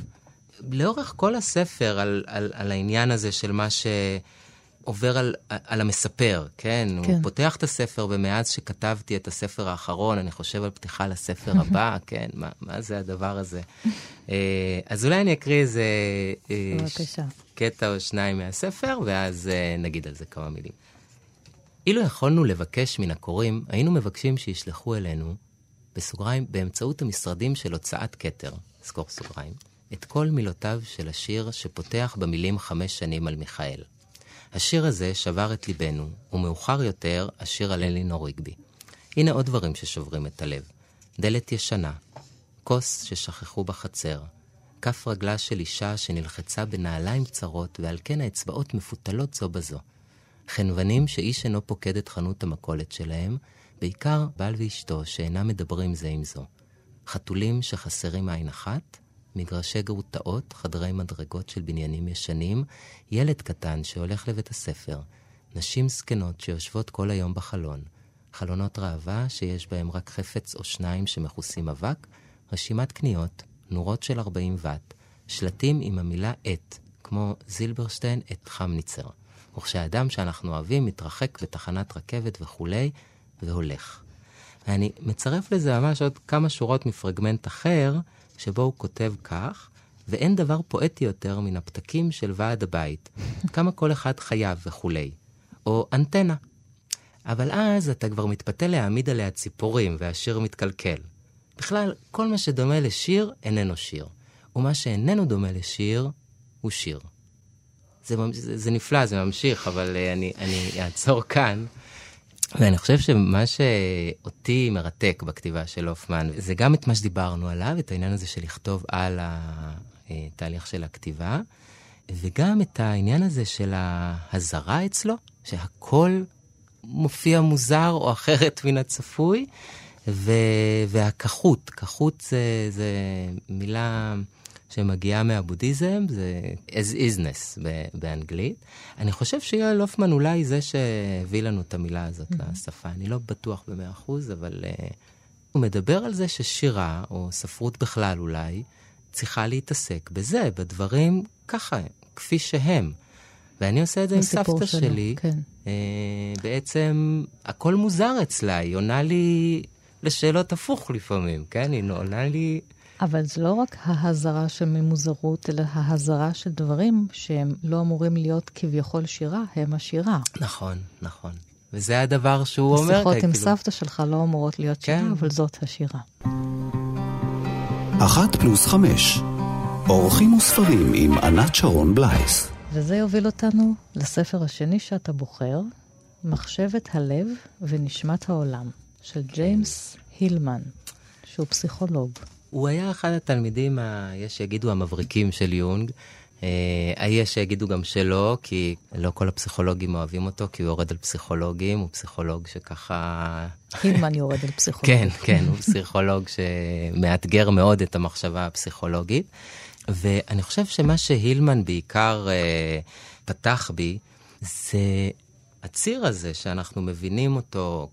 לאורך כל הספר על, על, על העניין הזה של מה ש... עובר על, על המספר, כן? כן? הוא פותח את הספר, ומאז שכתבתי את הספר האחרון, אני חושב על פתיחה לספר *laughs* הבא, כן? מה, מה זה הדבר הזה? אה, אז אולי אני אקריא איזה... אה, בבקשה. קטע או שניים מהספר, ואז אה, נגיד על זה כמה מילים. אילו יכולנו לבקש מן הקוראים, היינו מבקשים שישלחו אלינו, בסוגריים, באמצעות המשרדים של הוצאת כתר, סגור סוגריים, את כל מילותיו של השיר שפותח במילים חמש שנים על מיכאל. השיר הזה שבר את ליבנו, ומאוחר יותר, השיר על אלינור ריגבי. הנה עוד דברים ששוברים את הלב. דלת ישנה, כוס ששכחו בחצר, כף רגלה של אישה שנלחצה בנעליים צרות, ועל כן האצבעות מפותלות זו בזו. חנוונים שאיש אינו פוקד את חנות המכולת שלהם, בעיקר בעל ואשתו שאינם מדברים זה עם זו. חתולים שחסרים עין אחת, מגרשי גרוטאות, חדרי מדרגות של בניינים ישנים, ילד קטן שהולך לבית הספר, נשים זקנות שיושבות כל היום בחלון, חלונות ראווה שיש בהם רק חפץ או שניים שמכוסים אבק, רשימת קניות, נורות של 40 ואט, שלטים עם המילה את, כמו זילברשטיין את חמניצר. וכשהאדם שאנחנו אוהבים מתרחק בתחנת רכבת וכולי, והולך. ואני מצרף לזה ממש עוד כמה שורות מפרגמנט אחר, שבו הוא כותב כך, ואין דבר פואטי יותר מן הפתקים של ועד הבית, *laughs* כמה כל אחד חייב וכולי, או אנטנה. אבל אז אתה כבר מתפתה להעמיד עליה ציפורים, והשיר מתקלקל. בכלל, כל מה שדומה לשיר איננו שיר, ומה שאיננו דומה לשיר הוא שיר. זה, זה, זה נפלא, זה ממשיך, אבל uh, אני, אני אעצור כאן. ואני חושב שמה שאותי מרתק בכתיבה של הופמן, זה גם את מה שדיברנו עליו, את העניין הזה של לכתוב על התהליך של הכתיבה, וגם את העניין הזה של ההזרה אצלו, שהכל מופיע מוזר או אחרת מן הצפוי, ו... והכחות, כחות זה, זה מילה שמגיעה מהבודהיזם, זה as isness באנגלית. אני חושב שיואל הופמן אולי זה שהביא לנו את המילה הזאת mm-hmm. לשפה. אני לא בטוח במאה אחוז, אבל uh, הוא מדבר על זה ששירה, או ספרות בכלל אולי, צריכה להתעסק בזה, בדברים ככה, כפי שהם. ואני עושה את זה עם סבתא שלי. כן. Uh, בעצם הכל מוזר אצלה, היא עונה לי לשאלות הפוך לפעמים, כן? היא עונה לי... אבל זה לא רק ההזרה של ממוזרות, אלא ההזרה של דברים שהם לא אמורים להיות כביכול שירה, הם השירה. נכון, נכון. וזה הדבר שהוא אומר. השיחות עם כאילו... סבתא שלך לא אמורות להיות שירה, כן. אבל זאת השירה. אחת פלוס חמש, אורחים וספרים עם ענת שרון בלייס. וזה יוביל אותנו לספר השני שאתה בוחר, מחשבת הלב ונשמת העולם, של ג'יימס הילמן, שהוא פסיכולוג. הוא היה אחד התלמידים, ה... יש שיגידו המבריקים של יונג. אה, יש שיגידו גם שלא, כי לא כל הפסיכולוגים אוהבים אותו, כי הוא יורד על פסיכולוגים, הוא פסיכולוג שככה... הילמן יורד על *laughs* פסיכולוגים. כן, כן, הוא פסיכולוג שמאתגר מאוד את המחשבה הפסיכולוגית. ואני חושב שמה שהילמן בעיקר אה, פתח בי, זה הציר הזה שאנחנו מבינים אותו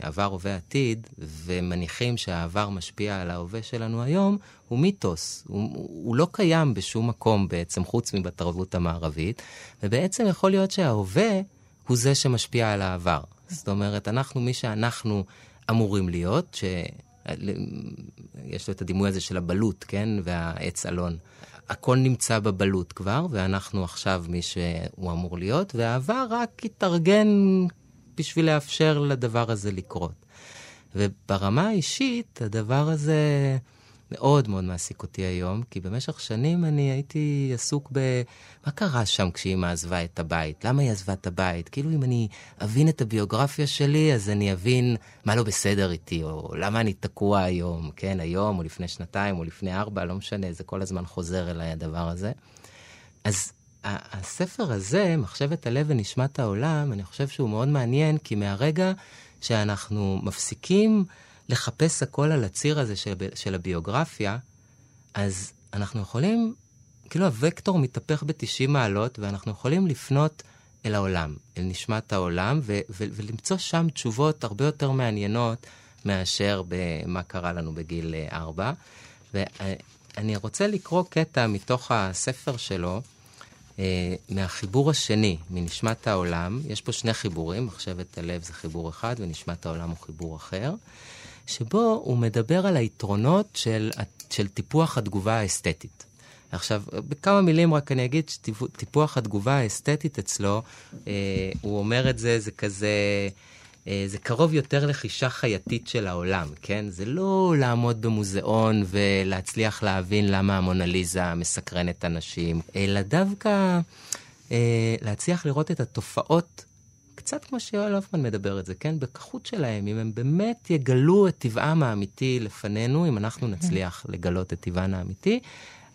עבר, הווה, עתיד, ומניחים שהעבר משפיע על ההווה שלנו היום, הוא מיתוס. הוא, הוא לא קיים בשום מקום בעצם, חוץ מבתרבות המערבית, ובעצם יכול להיות שההווה הוא זה שמשפיע על העבר. זאת אומרת, אנחנו, מי שאנחנו אמורים להיות, ש... יש לו את הדימוי הזה של הבלוט, כן? והעץ אלון. הכל נמצא בבלוט כבר, ואנחנו עכשיו מי שהוא אמור להיות, והעבר רק התארגן בשביל לאפשר לדבר הזה לקרות. וברמה האישית, הדבר הזה מאוד מאוד מעסיק אותי היום, כי במשך שנים אני הייתי עסוק ב... מה קרה שם כשאימא עזבה את הבית? למה היא עזבה את הבית? כאילו אם אני אבין את הביוגרפיה שלי, אז אני אבין מה לא בסדר איתי, או למה אני תקוע היום, כן, היום, או לפני שנתיים, או לפני ארבע, לא משנה, זה כל הזמן חוזר אליי הדבר הזה. אז הספר הזה, מחשבת הלב ונשמת העולם, אני חושב שהוא מאוד מעניין, כי מהרגע שאנחנו מפסיקים לחפש הכל על הציר הזה של, של הביוגרפיה, אז אנחנו יכולים, כאילו הוקטור מתהפך ב-90 מעלות, ואנחנו יכולים לפנות אל העולם, אל נשמת העולם, ו- ו- ולמצוא שם תשובות הרבה יותר מעניינות מאשר במה קרה לנו בגיל 4. ואני רוצה לקרוא קטע מתוך הספר שלו, אה, מהחיבור השני, מנשמת העולם, יש פה שני חיבורים, מחשבת הלב זה חיבור אחד ונשמת העולם הוא חיבור אחר, שבו הוא מדבר על היתרונות של, של טיפוח התגובה האסתטית. עכשיו, בכמה מילים רק אני אגיד שטיפוח התגובה האסתטית אצלו, אה, הוא אומר את זה, זה כזה... אה, זה קרוב יותר לחישה חייתית של העולם, כן? זה לא לעמוד במוזיאון ולהצליח להבין למה המונליזה מסקרנת אנשים, אלא דווקא אה, להצליח לראות את התופעות, קצת כמו שיואל הופמן מדבר את זה, כן? בכחות שלהם, אם הם באמת יגלו את טבעם האמיתי לפנינו, אם אנחנו נצליח לגלות את טבען האמיתי,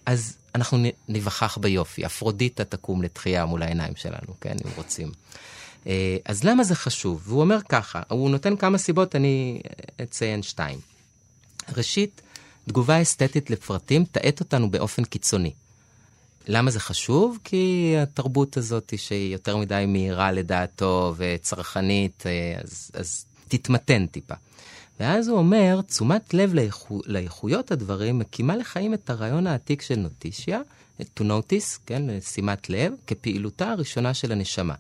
אז אנחנו ניווכח ביופי. אפרודיטה תקום לתחייה מול העיניים שלנו, כן? אם רוצים. אה, אז למה זה חשוב? והוא אומר ככה, הוא נותן כמה סיבות, אני אציין שתיים. ראשית, תגובה אסתטית לפרטים תאט אותנו באופן קיצוני. למה זה חשוב? כי התרבות הזאת שהיא יותר מדי מהירה לדעתו וצרכנית, אה, אז, אז תתמתן טיפה. ואז הוא אומר, תשומת לב לאיכו, לאיכויות הדברים מקימה לחיים את הרעיון העתיק של נוטישיה, to notice, כן, שימת לב, כפעילותה הראשונה של הנשמה.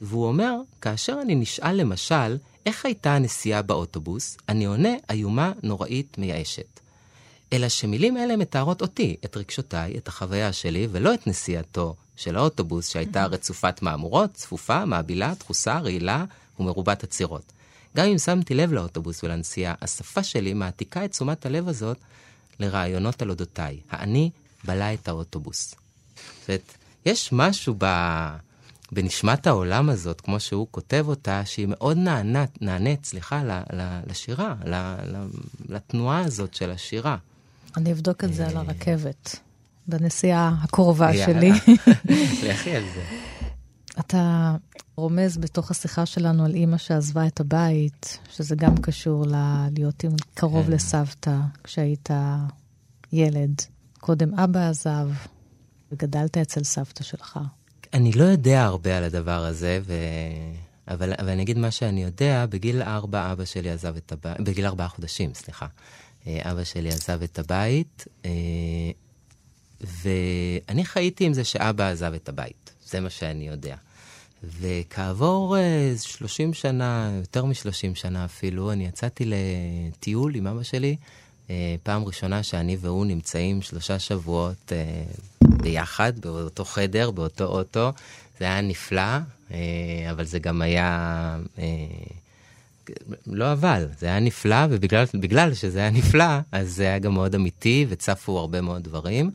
והוא אומר, כאשר אני נשאל למשל, איך הייתה הנסיעה באוטובוס, אני עונה איומה נוראית מייאשת. אלא שמילים אלה מתארות אותי, את רגשותיי, את החוויה שלי, ולא את נסיעתו של האוטובוס שהייתה רצופת מהמורות, צפופה, מעבילה, דחוסה, רעילה ומרובת עצירות. גם אם שמתי לב לאוטובוס ולנסיעה, השפה שלי מעתיקה את תשומת הלב הזאת לרעיונות על אודותיי. האני בלע את האוטובוס. זאת אומרת, יש משהו ב... בנשמת העולם הזאת, כמו שהוא כותב אותה, שהיא מאוד נענית, נענית סליחה, לשירה, לתנועה הזאת של השירה. אני אבדוק את זה על אה, הרכבת, בנסיעה הקרובה שלי. *laughs* לכי על זה. אתה רומז בתוך השיחה שלנו על אימא שעזבה את הבית, שזה גם קשור להיות קרוב כן. לסבתא כשהיית ילד. קודם אבא עזב, וגדלת אצל סבתא שלך. אני לא יודע הרבה על הדבר הזה, ו... אבל, אבל אני אגיד מה שאני יודע, בגיל ארבע אבא שלי עזב את הבית, בגיל ארבעה חודשים, סליחה. אה, אבא שלי עזב את הבית, אה, ואני חייתי עם זה שאבא עזב את הבית. זה מה שאני יודע. וכעבור 30 אה, שנה, יותר מ-30 שנה אפילו, אני יצאתי לטיול עם אבא שלי, פעם ראשונה שאני והוא נמצאים שלושה שבועות ביחד, באותו חדר, באותו אוטו. זה היה נפלא, אה, אבל זה גם היה אה, לא אבל, זה היה נפלא, ובגלל שזה היה נפלא, אז זה היה גם מאוד אמיתי, וצפו הרבה מאוד דברים.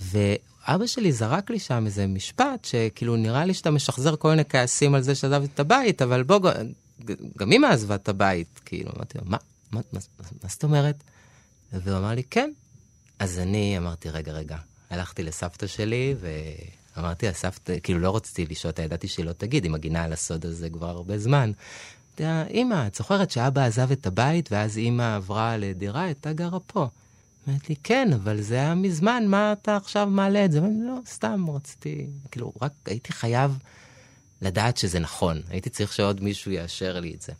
ואבא שלי זרק לי שם איזה משפט, שכאילו נראה לי שאתה משחזר כל מיני כעסים על זה שעזבת את הבית, אבל בוא, גם אמא עזבה את הבית. כאילו, אמרתי לו, מה, מה, מה, מה זאת אומרת? והוא אמר לי, כן. אז אני אמרתי, רגע, רגע. הלכתי לסבתא שלי, ואמרתי, הסבתא, כאילו לא רציתי לשאול ידעתי שהיא לא תגיד, היא מגינה על הסוד הזה כבר הרבה זמן. אמא, את זוכרת שאבא עזב את הבית, ואז אמא עברה לדירה, הייתה גרה פה. אמרתי לי, כן, אבל זה היה מזמן, מה אתה עכשיו מעלה את זה? אמרתי, לא, סתם רציתי, כאילו, רק הייתי חייב לדעת שזה נכון. הייתי צריך שעוד מישהו יאשר לי את זה.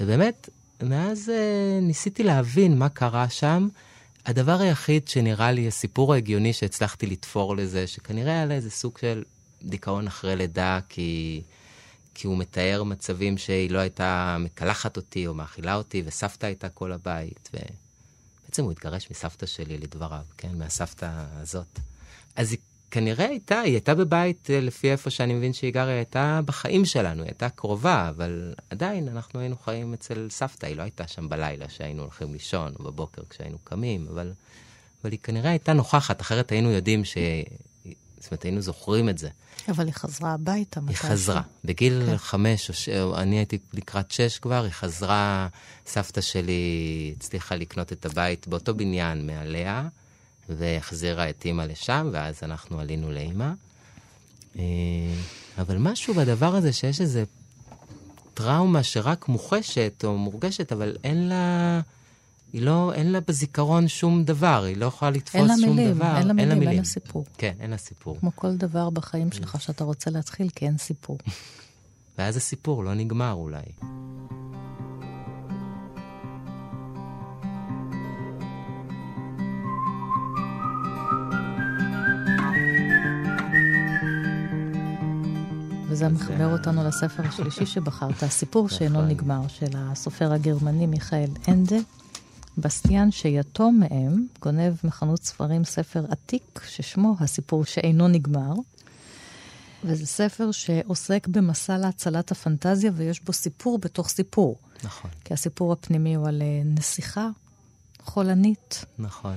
ובאמת, מאז אה, ניסיתי להבין מה קרה שם. הדבר היחיד שנראה לי, הסיפור ההגיוני שהצלחתי לתפור לזה, שכנראה היה לה איזה סוג של דיכאון אחרי לידה, כי... כי הוא מתאר מצבים שהיא לא הייתה מקלחת אותי או מאכילה אותי, וסבתא הייתה כל הבית. ובעצם הוא התגרש מסבתא שלי, לדבריו, כן? מהסבתא הזאת. אז היא כנראה הייתה, היא הייתה בבית, אה, לפי איפה שאני מבין שהיא גרה, היא הייתה בחיים שלנו, היא הייתה קרובה, אבל עדיין אנחנו היינו חיים אצל סבתא, היא לא הייתה שם בלילה שהיינו הולכים לישון, או בבוקר כשהיינו קמים, אבל, אבל היא כנראה הייתה נוכחת, אחרת היינו יודעים ש... זאת אומרת, היינו זוכרים את זה. אבל היא חזרה הביתה היא חזרה. בגיל כן. חמש, או ש... אני הייתי לקראת שש כבר, היא חזרה, סבתא שלי הצליחה לקנות את הבית באותו בניין מעליה, והחזירה את אימא לשם, ואז אנחנו עלינו לאימא. אה, אבל משהו בדבר הזה שיש איזה טראומה שרק מוחשת או מורגשת, אבל אין לה... היא לא, אין לה בזיכרון שום דבר, היא לא יכולה לתפוס שום מילים, דבר. אין לה מילים, אין לה סיפור. כן, אין לה סיפור. כמו כל דבר בחיים שלך שאתה רוצה להתחיל, כי אין סיפור. *laughs* ואז הסיפור לא נגמר אולי. וזה מחבר אותנו לספר השלישי *laughs* שבחרת, הסיפור שאינו. נגמר, של הסופר הגרמני מיכאל אנדה. בסטיאן שיתום מהם גונב מחנות ספרים ספר עתיק ששמו הסיפור שאינו נגמר. וזה ספר שעוסק במסע להצלת הפנטזיה ויש בו סיפור בתוך סיפור. נכון. כי הסיפור הפנימי הוא על אה, נסיכה חולנית. נכון.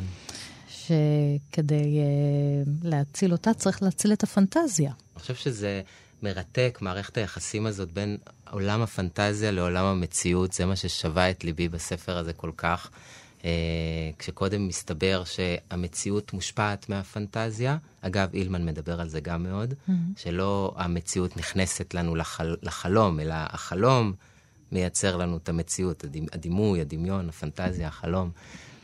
שכדי uh, להציל אותה צריך להציל את הפנטזיה. אני חושב שזה מרתק, מערכת היחסים הזאת בין עולם הפנטזיה לעולם המציאות, זה מה ששווה את ליבי בספר הזה כל כך. Uh, כשקודם מסתבר שהמציאות מושפעת מהפנטזיה, אגב, אילמן מדבר על זה גם מאוד, mm-hmm. שלא המציאות נכנסת לנו לחל, לחלום, אלא החלום מייצר לנו את המציאות, הדימוי, הדמיון, הפנטזיה, החלום.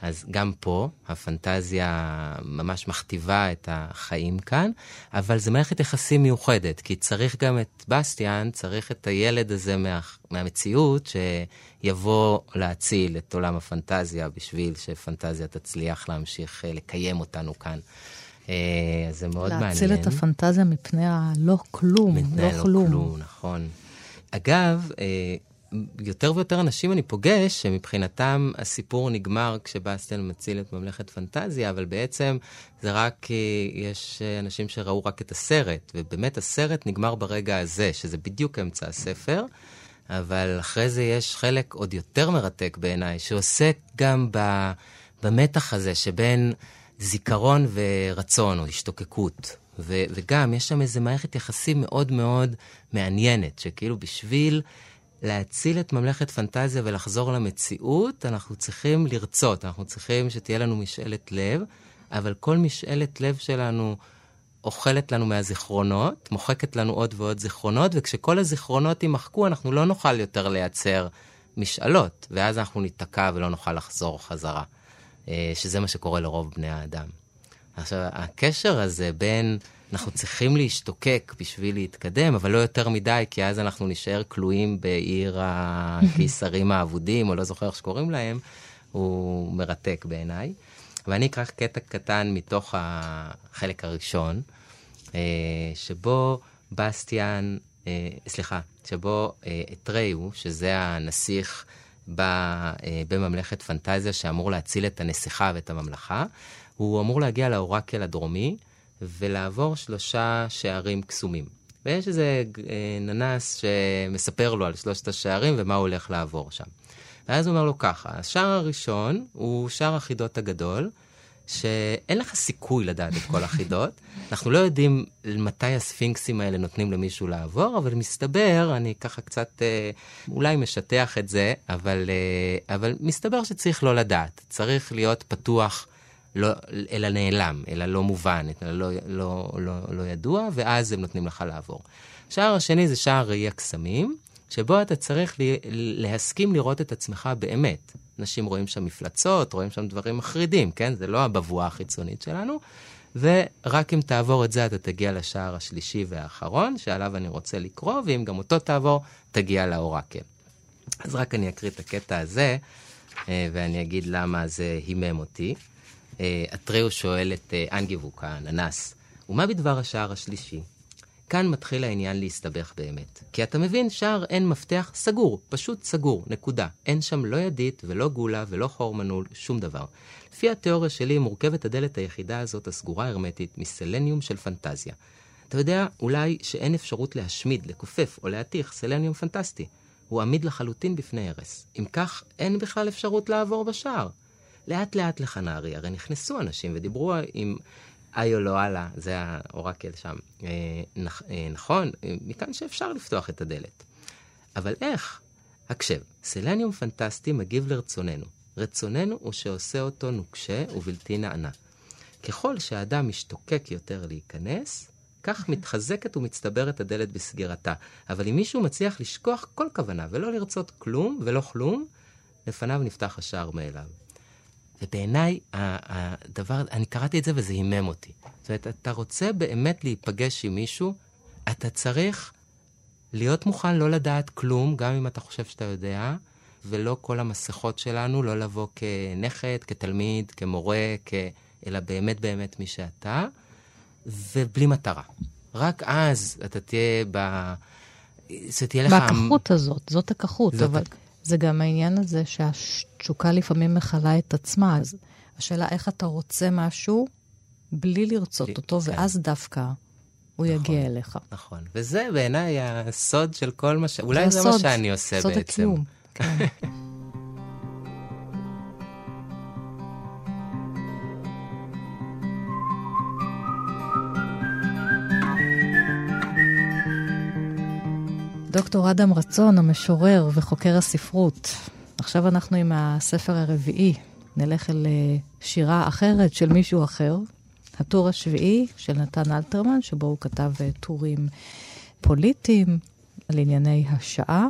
אז גם פה הפנטזיה ממש מכתיבה את החיים כאן, אבל זו מערכת יחסים מיוחדת, כי צריך גם את בסטיאן, צריך את הילד הזה מה, מהמציאות שיבוא להציל את עולם הפנטזיה בשביל שפנטזיה תצליח להמשיך אה, לקיים אותנו כאן. אה, זה מאוד להציל מעניין. להציל את הפנטזיה מפני הלא כלום, מפני לא, לא כלום. כלום, נכון. אגב, אה, יותר ויותר אנשים אני פוגש שמבחינתם הסיפור נגמר כשבאסטל מציל את ממלכת פנטזיה, אבל בעצם זה רק, יש אנשים שראו רק את הסרט, ובאמת הסרט נגמר ברגע הזה, שזה בדיוק אמצע הספר, אבל אחרי זה יש חלק עוד יותר מרתק בעיניי, שעוסק גם במתח הזה שבין זיכרון ורצון או השתוקקות. ו, וגם יש שם איזו מערכת יחסים מאוד מאוד מעניינת, שכאילו בשביל... להציל את ממלכת פנטזיה ולחזור למציאות, אנחנו צריכים לרצות, אנחנו צריכים שתהיה לנו משאלת לב, אבל כל משאלת לב שלנו אוכלת לנו מהזיכרונות, מוחקת לנו עוד ועוד זיכרונות, וכשכל הזיכרונות יימחקו, אנחנו לא נוכל יותר לייצר משאלות, ואז אנחנו ניתקע ולא נוכל לחזור חזרה, אה, שזה מה שקורה לרוב בני האדם. עכשיו, הקשר הזה בין... אנחנו צריכים להשתוקק בשביל להתקדם, אבל לא יותר מדי, כי אז אנחנו נשאר כלואים בעיר הקיסרים האבודים, או לא זוכר איך שקוראים להם, הוא מרתק בעיניי. ואני אקרא קטע קטן מתוך החלק הראשון, אה, שבו בסטיאן, אה, סליחה, שבו אה, שזה הנסיך בממלכת פנטזיה שאמור להציל את הנסיכה ואת הממלכה, הוא אמור להגיע לאורקל הדרומי, ולעבור שלושה שערים קסומים. ויש איזה ננס שמספר לו על שלושת השערים ומה הוא הולך לעבור שם. ואז הוא אומר לו ככה, השער הראשון הוא שער החידות הגדול, שאין לך סיכוי לדעת את כל החידות. *laughs* אנחנו לא יודעים מתי הספינקסים האלה נותנים למישהו לעבור, אבל מסתבר, אני ככה קצת אה, אולי משטח את זה, אבל, אה, אבל מסתבר שצריך לא לדעת. צריך להיות פתוח לא, אלא נעלם, אלא לא מובן, אלא לא, לא, לא, לא ידוע, ואז הם נותנים לך לעבור. השער השני זה שער ראי הקסמים, שבו אתה צריך להסכים לראות את עצמך באמת. אנשים רואים שם מפלצות, רואים שם דברים מחרידים, כן? זה לא הבבואה החיצונית שלנו. ורק אם תעבור את זה, אתה תגיע לשער השלישי והאחרון, שעליו אני רוצה לקרוא, ואם גם אותו תעבור, תגיע לאורקל. אז רק אני אקריא את הקטע הזה, אה, ואני אגיד למה זה הימם אותי. אתריאו שואל את אה, אנגיבוק, האננס, ומה בדבר השער השלישי? כאן מתחיל העניין להסתבך באמת. כי אתה מבין, שער אין מפתח סגור, פשוט סגור, נקודה. אין שם לא ידית ולא גולה ולא חור מנעול, שום דבר. לפי התיאוריה שלי, מורכבת הדלת היחידה הזאת, הסגורה הרמטית, מסלניום של פנטזיה. אתה יודע, אולי שאין אפשרות להשמיד, לכופף או להתיך סלניום פנטסטי. הוא עמיד לחלוטין בפני הרס. אם כך, אין בכלל אפשרות לעבור בשער. לאט לאט לחנרי, הרי נכנסו אנשים ודיברו עם איו לא הלאה, זה האורקל שם. אה, נכ, אה, נכון, אה, מכאן שאפשר לפתוח את הדלת. אבל איך? הקשב, סלניום פנטסטי מגיב לרצוננו. רצוננו הוא שעושה אותו נוקשה ובלתי נענה. ככל שהאדם משתוקק יותר להיכנס, כך מתחזקת ומצטברת הדלת בסגירתה. אבל אם מישהו מצליח לשכוח כל כוונה ולא לרצות כלום ולא כלום, לפניו נפתח השער מאליו. ובעיניי, הדבר, אני קראתי את זה וזה הימם אותי. זאת אומרת, אתה רוצה באמת להיפגש עם מישהו, אתה צריך להיות מוכן לא לדעת כלום, גם אם אתה חושב שאתה יודע, ולא כל המסכות שלנו, לא לבוא כנכד, כתלמיד, כמורה, כ... אלא באמת באמת מי שאתה, ובלי מטרה. רק אז אתה תהיה ב... זה תהיה לך... בכחות הזאת, זאת הכחות, זאת אבל... זה גם העניין הזה שהתשוקה לפעמים מכלה את עצמה. אז השאלה איך אתה רוצה משהו בלי לרצות אותו, כן. ואז דווקא הוא נכון, יגיע אליך. נכון, וזה בעיניי הסוד של כל מה ש... אולי זה, זה מה שאני עושה סוד בעצם. סוד הקיום, כן. *laughs* דוקטור אדם רצון, המשורר וחוקר הספרות. עכשיו אנחנו עם הספר הרביעי. נלך אל אה, שירה אחרת של מישהו אחר, הטור השביעי של נתן אלתרמן, שבו הוא כתב אה, טורים פוליטיים על ענייני השעה.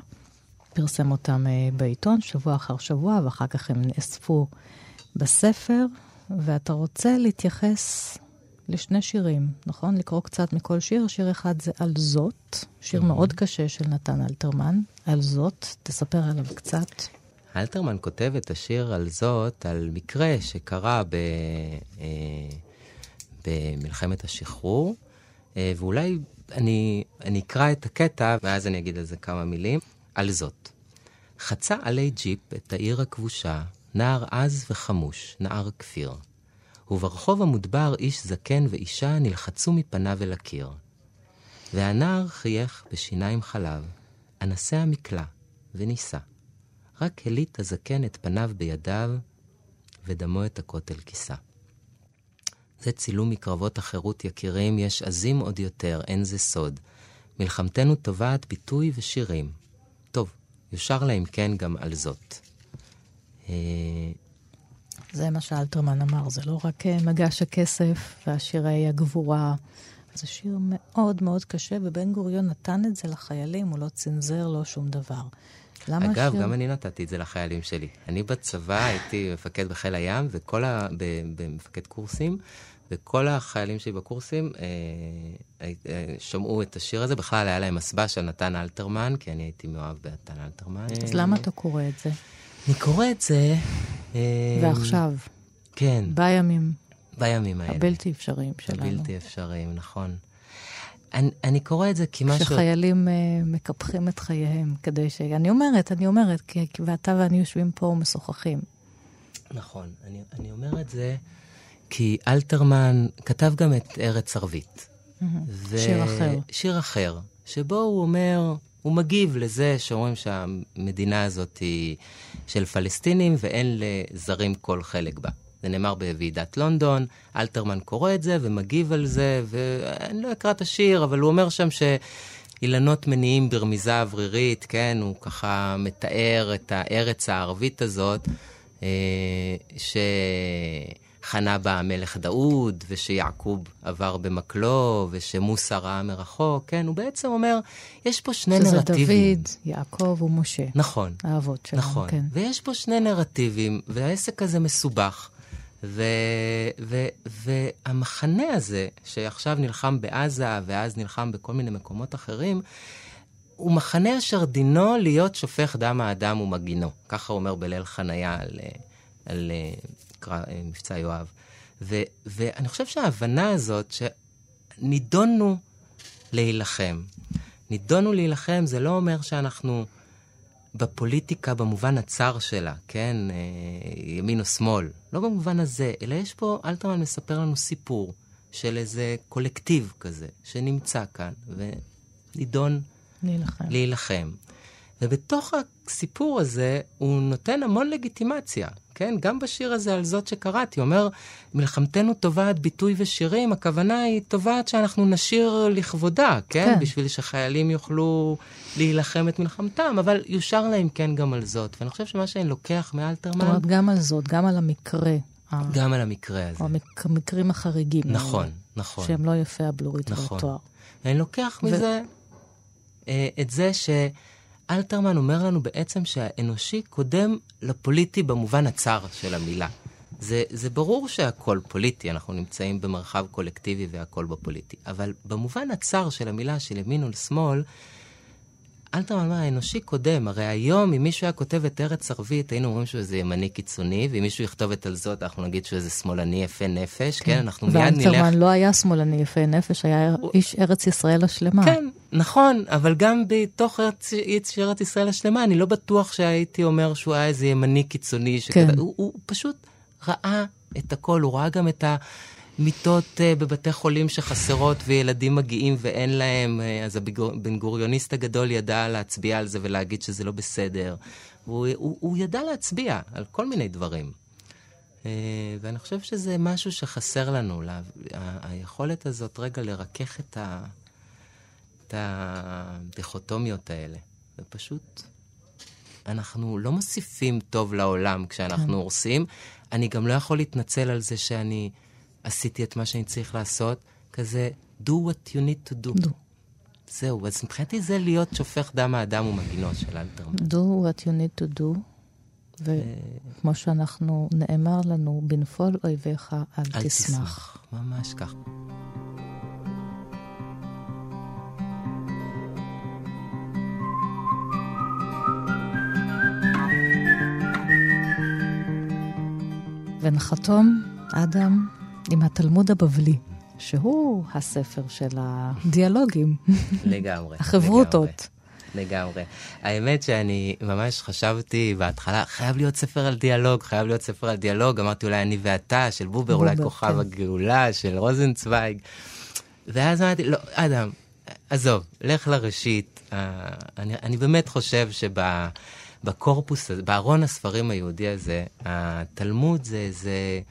פרסם אותם אה, בעיתון שבוע אחר שבוע, ואחר כך הם נאספו בספר. ואתה רוצה להתייחס לשני שירים, נכון? לקרוא קצת מכל שיר. שיר אחד זה על זאת, שיר mm-hmm. מאוד קשה של נתן אלתרמן. על זאת, תספר עליו קצת. אלתרמן כותב את השיר על זאת, על מקרה שקרה ב, אה, במלחמת השחרור, אה, ואולי אני, אני אקרא את הקטע, ואז אני אגיד על זה כמה מילים. על זאת. חצה עלי ג'יפ את העיר הכבושה, נער עז וחמוש, נער כפיר. וברחוב המודבר איש זקן ואישה נלחצו מפניו אל הקיר. והנער חייך בשיניים חלב, אנסה המקלע, ונישא. רק הליט הזקן את פניו בידיו, ודמו את הכותל כיסה. זה צילום מקרבות החירות יקירים, יש עזים עוד יותר, אין זה סוד. מלחמתנו טובעת ביטוי ושירים. טוב, יושר להם כן גם על זאת. אה, זה מה שאלתרמן אמר, זה לא רק אה, מגש הכסף והשירי הגבורה. זה שיר מאוד מאוד קשה, ובן גוריון נתן את זה לחיילים, הוא לא צנזר, לא שום דבר. למה אגב, השיר... גם אני נתתי את זה לחיילים שלי. אני בצבא הייתי מפקד בחיל הים, וכל ה... במפקד קורסים, וכל החיילים שלי בקורסים אה, אה, שמעו את השיר הזה. בכלל היה להם מסבע של נתן אלתרמן, כי אני הייתי מאוהב בנתן אלתרמן. אז למה אתה קורא את זה? אני קורא את זה... אה, ועכשיו. כן. בימים. בימים האלה. הבלתי אפשריים שלנו. הבלתי אפשריים, נכון. אני, אני קורא את זה כי משהו... כשחיילים uh, מקפחים את חייהם, כדי ש... אני אומרת, אני אומרת, כי, ואתה ואני יושבים פה ומשוחחים. נכון, אני, אני אומר את זה כי אלתרמן כתב גם את ארץ ערבית. ו... שיר אחר. שיר אחר, שבו הוא אומר, הוא מגיב לזה שאומרים שהמדינה הזאת היא של פלסטינים ואין לזרים כל חלק בה. זה נאמר בוועידת לונדון, אלתרמן קורא את זה ומגיב על זה, ואני לא אקרא את השיר, אבל הוא אומר שם שאילנות מניעים ברמיזה אוורירית, כן, הוא ככה מתאר את הארץ הערבית הזאת, אה, ש... חנה בה המלך דאוד, ושיעקוב עבר במקלו, ושמוסה ראה מרחוק, כן, הוא בעצם אומר, יש פה שני שזה נרטיבים. שזה דוד, יעקב ומשה. נכון. האבות שלנו, נכון. כן. ויש פה שני נרטיבים, והעסק הזה מסובך. ו, ו, והמחנה הזה, שעכשיו נלחם בעזה, ואז נלחם בכל מיני מקומות אחרים, הוא מחנה אשר דינו להיות שופך דם האדם ומגינו. ככה הוא אומר בליל חניה על, על נקרא אה, מבצע יואב. ו, ואני חושב שההבנה הזאת שנידונו להילחם. נידונו להילחם זה לא אומר שאנחנו בפוליטיקה במובן הצר שלה, כן? אה, ימין או שמאל. לא במובן הזה, אלא יש פה, אלתרמן מספר לנו סיפור של איזה קולקטיב כזה, שנמצא כאן, ונידון להילחם. להילחם. ובתוך הסיפור הזה הוא נותן המון לגיטימציה. כן? גם בשיר הזה על זאת שקראתי, אומר, מלחמתנו תובעת ביטוי ושירים, הכוונה היא תובעת שאנחנו נשיר לכבודה, כן? כן. בשביל שחיילים יוכלו להילחם את מלחמתם, אבל יושר להם כן גם על זאת. ואני חושב שמה שאני לוקח מאלתרמן... זאת אומרת, גם על זאת, גם על המקרה. גם על המקרה הזה. או המקרים החריגים. נכון, האלה, נכון. שהם לא יפי הבלורית נכון. והתואר. אני לוקח ו... מזה אה, את זה ש... אלתרמן אומר לנו בעצם שהאנושי קודם לפוליטי במובן הצר של המילה. זה, זה ברור שהכל פוליטי, אנחנו נמצאים במרחב קולקטיבי והכל בפוליטי. אבל במובן הצר של המילה של ימין ולשמאל, אלתרמן אמר, האנושי קודם. הרי היום, אם מישהו היה כותב את ארץ ערבית, היינו אומרים שהוא איזה ימני קיצוני, ואם מישהו יכתוב את על זאת, אנחנו נגיד שהוא איזה שמאלני יפה נפש, כן, כן אנחנו מיד נלך... ואלתרמן לא היה שמאלני יפה נפש, היה הוא... איש ארץ ישראל השלמה. כן, נכון, אבל גם בתוך ארץ, ארץ ישראל השלמה, אני לא בטוח שהייתי אומר שהוא היה איזה ימני קיצוני, שכתב... כן. הוא, הוא פשוט ראה את הכל, הוא ראה גם את ה... מיטות uh, בבתי חולים שחסרות וילדים מגיעים ואין להם, uh, אז הבן גוריוניסט הגדול ידע להצביע על זה ולהגיד שזה לא בסדר. הוא, הוא, הוא ידע להצביע על כל מיני דברים. Uh, ואני חושב שזה משהו שחסר לנו, לה, היכולת הזאת רגע לרכך את, ה, את הדיכוטומיות האלה. ופשוט, אנחנו לא מוסיפים טוב לעולם כשאנחנו כן. הורסים. אני גם לא יכול להתנצל על זה שאני... עשיתי את מה שאני צריך לעשות, כזה, do what you need to do. do. זהו, אז מבחינתי זה להיות שופך דם האדם ומגינו של אלתרמן. do what you need to do, וכמו שאנחנו, נאמר לנו, בנפול אויביך אל, אל תשמח. תשמח, ממש כך. ונחתום, אדם, עם התלמוד הבבלי, שהוא הספר של הדיאלוגים. לגמרי. *laughs* החברותות. לגמרי. האמת שאני ממש חשבתי בהתחלה, חייב להיות ספר על דיאלוג, חייב להיות ספר על דיאלוג, אמרתי אולי אני ואתה, של בובר, בובר אולי כוכב כן. הגאולה, של רוזנצוויג. ואז אמרתי, לא, אדם, עזוב, לך לראשית. Uh, אני, אני באמת חושב שבקורפוס, בארון הספרים היהודי הזה, התלמוד זה, זה,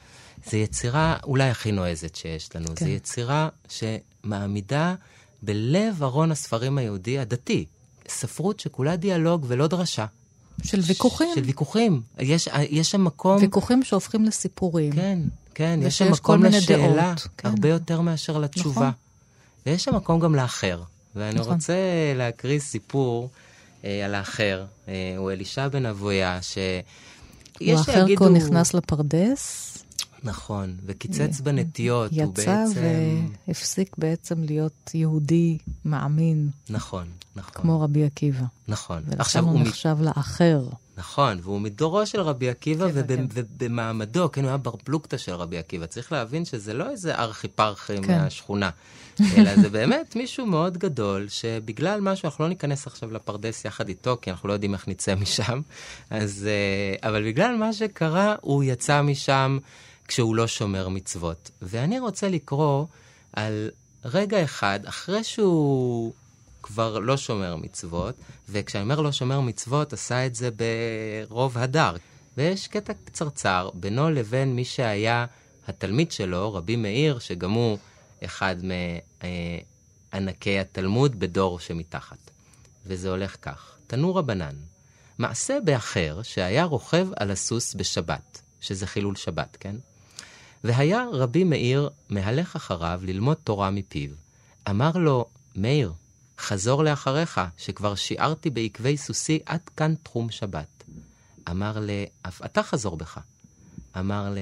זו יצירה אולי הכי נועזת שיש לנו. כן. זו יצירה שמעמידה בלב ארון הספרים היהודי הדתי, ספרות שכולה דיאלוג ולא דרשה. של ויכוחים. של ויכוחים. יש, יש שם מקום... ויכוחים שהופכים לסיפורים. כן, כן, יש שם מקום לשאלה, דעות, כן. הרבה יותר מאשר לתשובה. נכון. ויש שם מקום גם לאחר. ואני נכון. רוצה להקריא סיפור אה, על האחר. אה, הוא אלישע בן אבויה, ש... הוא האחר. כה נכנס לפרדס. נכון, וקיצץ בנטיות, הוא בעצם... יצא והפסיק בעצם להיות יהודי מאמין. נכון, נכון. כמו רבי עקיבא. נכון. עכשיו הוא נחשב לאחר. נכון, והוא מדורו של רבי עקיבא כן, כן. ובמעמדו, כן, הוא היה בר פלוגתא של רבי עקיבא. צריך להבין שזה לא איזה ארכי פרחי כן. מהשכונה, אלא זה באמת מישהו מאוד גדול, שבגלל משהו, אנחנו לא ניכנס עכשיו לפרדס יחד איתו, כי אנחנו לא יודעים איך נצא משם, אז... אה, אבל בגלל מה שקרה, הוא יצא משם. כשהוא לא שומר מצוות. ואני רוצה לקרוא על רגע אחד, אחרי שהוא כבר לא שומר מצוות, וכשאני אומר לא שומר מצוות, עשה את זה ברוב הדר. ויש קטע קצרצר בינו לבין מי שהיה התלמיד שלו, רבי מאיר, שגם הוא אחד מענקי התלמוד בדור שמתחת. וזה הולך כך: תנו רבנן, מעשה באחר שהיה רוכב על הסוס בשבת, שזה חילול שבת, כן? והיה רבי מאיר מהלך אחריו ללמוד תורה מפיו. אמר לו, מאיר, חזור לאחריך, שכבר שיערתי בעקבי סוסי עד כאן תחום שבת. אמר ל... אף אתה חזור בך. אמר ל...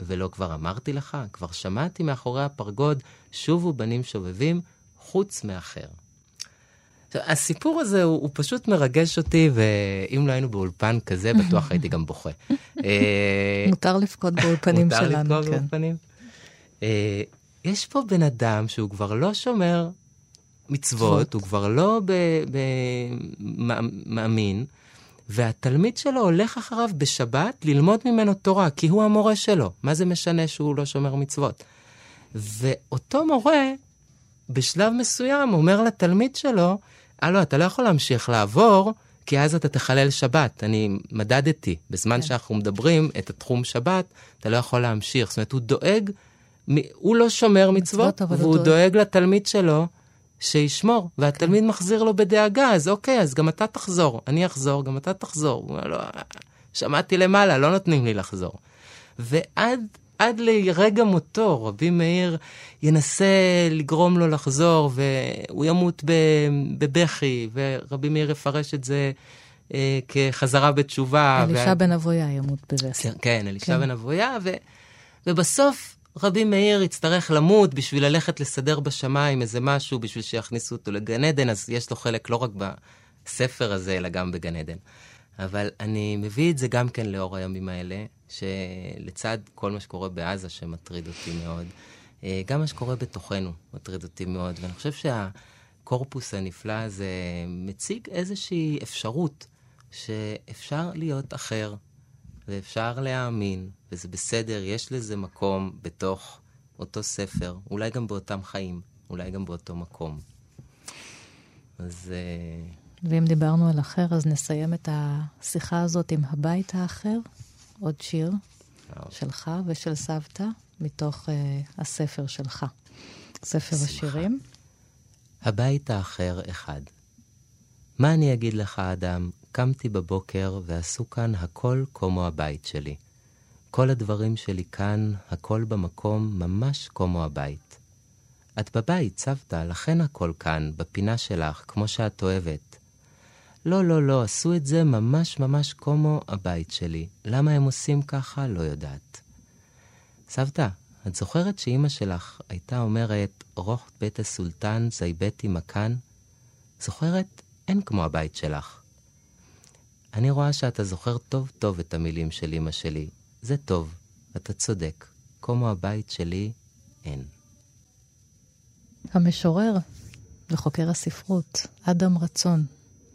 ולא כבר אמרתי לך? כבר שמעתי מאחורי הפרגוד, שובו בנים שובבים, חוץ מאחר. הסיפור הזה הוא, הוא פשוט מרגש אותי, ואם לא היינו באולפן כזה, בטוח הייתי גם בוכה. *laughs* אה, מותר לבכות באולפנים מותר שלנו, לבכות כן. באולפנים. אה, יש פה בן אדם שהוא כבר לא שומר מצוות, הוא כבר לא מאמין, והתלמיד שלו הולך אחריו בשבת ללמוד ממנו תורה, כי הוא המורה שלו. מה זה משנה שהוא לא שומר מצוות? ואותו מורה, בשלב מסוים, אומר לתלמיד שלו, הלו, אתה לא יכול להמשיך לעבור, כי אז אתה תחלל שבת. אני מדדתי, בזמן כן. שאנחנו מדברים את התחום שבת, אתה לא יכול להמשיך. זאת אומרת, הוא דואג, הוא לא שומר מצוות, מצוות, והוא דואג. דואג לתלמיד שלו שישמור, והתלמיד מחזיר לו בדאגה, אז אוקיי, אז גם אתה תחזור. אני אחזור, גם אתה תחזור. הוא אומר לו, שמעתי למעלה, לא נותנים לי לחזור. ועד עד לרגע מותו, רבי מאיר ינסה לגרום לו לחזור, והוא ימות בבכי, ורבי מאיר יפרש את זה אה, כחזרה בתשובה. אלישע וה- בן אבויה ימות בזה. כן, אלישע כן. בן אבויה, ו... ובסוף רבי מאיר יצטרך למות בשביל ללכת לסדר בשמיים איזה משהו, בשביל שיכניסו אותו לגן עדן, אז יש לו חלק לא רק בספר הזה, אלא גם בגן עדן. אבל אני מביא את זה גם כן לאור הימים האלה, שלצד כל מה שקורה בעזה, שמטריד אותי מאוד, אה, גם מה שקורה בתוכנו מטריד אותי מאוד, ואני חושב שהקורפוס הנפלא הזה מציג איזושהי אפשרות שאפשר להיות אחר, ואפשר להאמין, וזה בסדר, יש לזה מקום בתוך אותו ספר, אולי גם באותם חיים, אולי גם באותו מקום. אז אה, ואם דיברנו על אחר, אז נסיים את השיחה הזאת עם הבית האחר, עוד שיר שלך ושל סבתא, מתוך uh, הספר שלך, ספר שמחה. השירים. הבית האחר אחד. מה אני אגיד לך, אדם? קמתי בבוקר ועשו כאן הכל כמו הבית שלי. כל הדברים שלי כאן, הכל במקום, ממש כמו הבית. את בבית, סבתא, לכן הכל כאן, בפינה שלך, כמו שאת אוהבת. לא, לא, לא, עשו את זה ממש ממש כמו הבית שלי. למה הם עושים ככה? לא יודעת. סבתא, את זוכרת שאימא שלך הייתה אומרת, רוח בית הסולטן זי ביתי מכאן? זוכרת? אין כמו הבית שלך. אני רואה שאתה זוכר טוב טוב את המילים של אמא שלי. זה טוב, אתה צודק. כמו הבית שלי, אין. המשורר וחוקר הספרות, אדם רצון,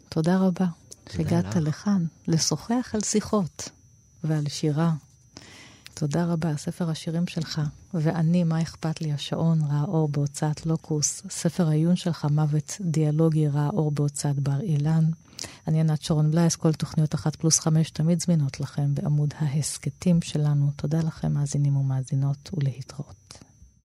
תודה רבה שהגעת. לכאן לשוחח על שיחות ועל שירה. תודה רבה, ספר השירים שלך, ואני, מה אכפת לי, השעון ראה אור בהוצאת לוקוס, ספר העיון שלך, מוות דיאלוגי, ראה אור בהוצאת בר אילן. אני ענת שרון בלייס, כל תוכניות אחת פלוס חמש תמיד זמינות לכם בעמוד ההסכתים שלנו. תודה לכם, מאזינים ומאזינות, ולהתראות.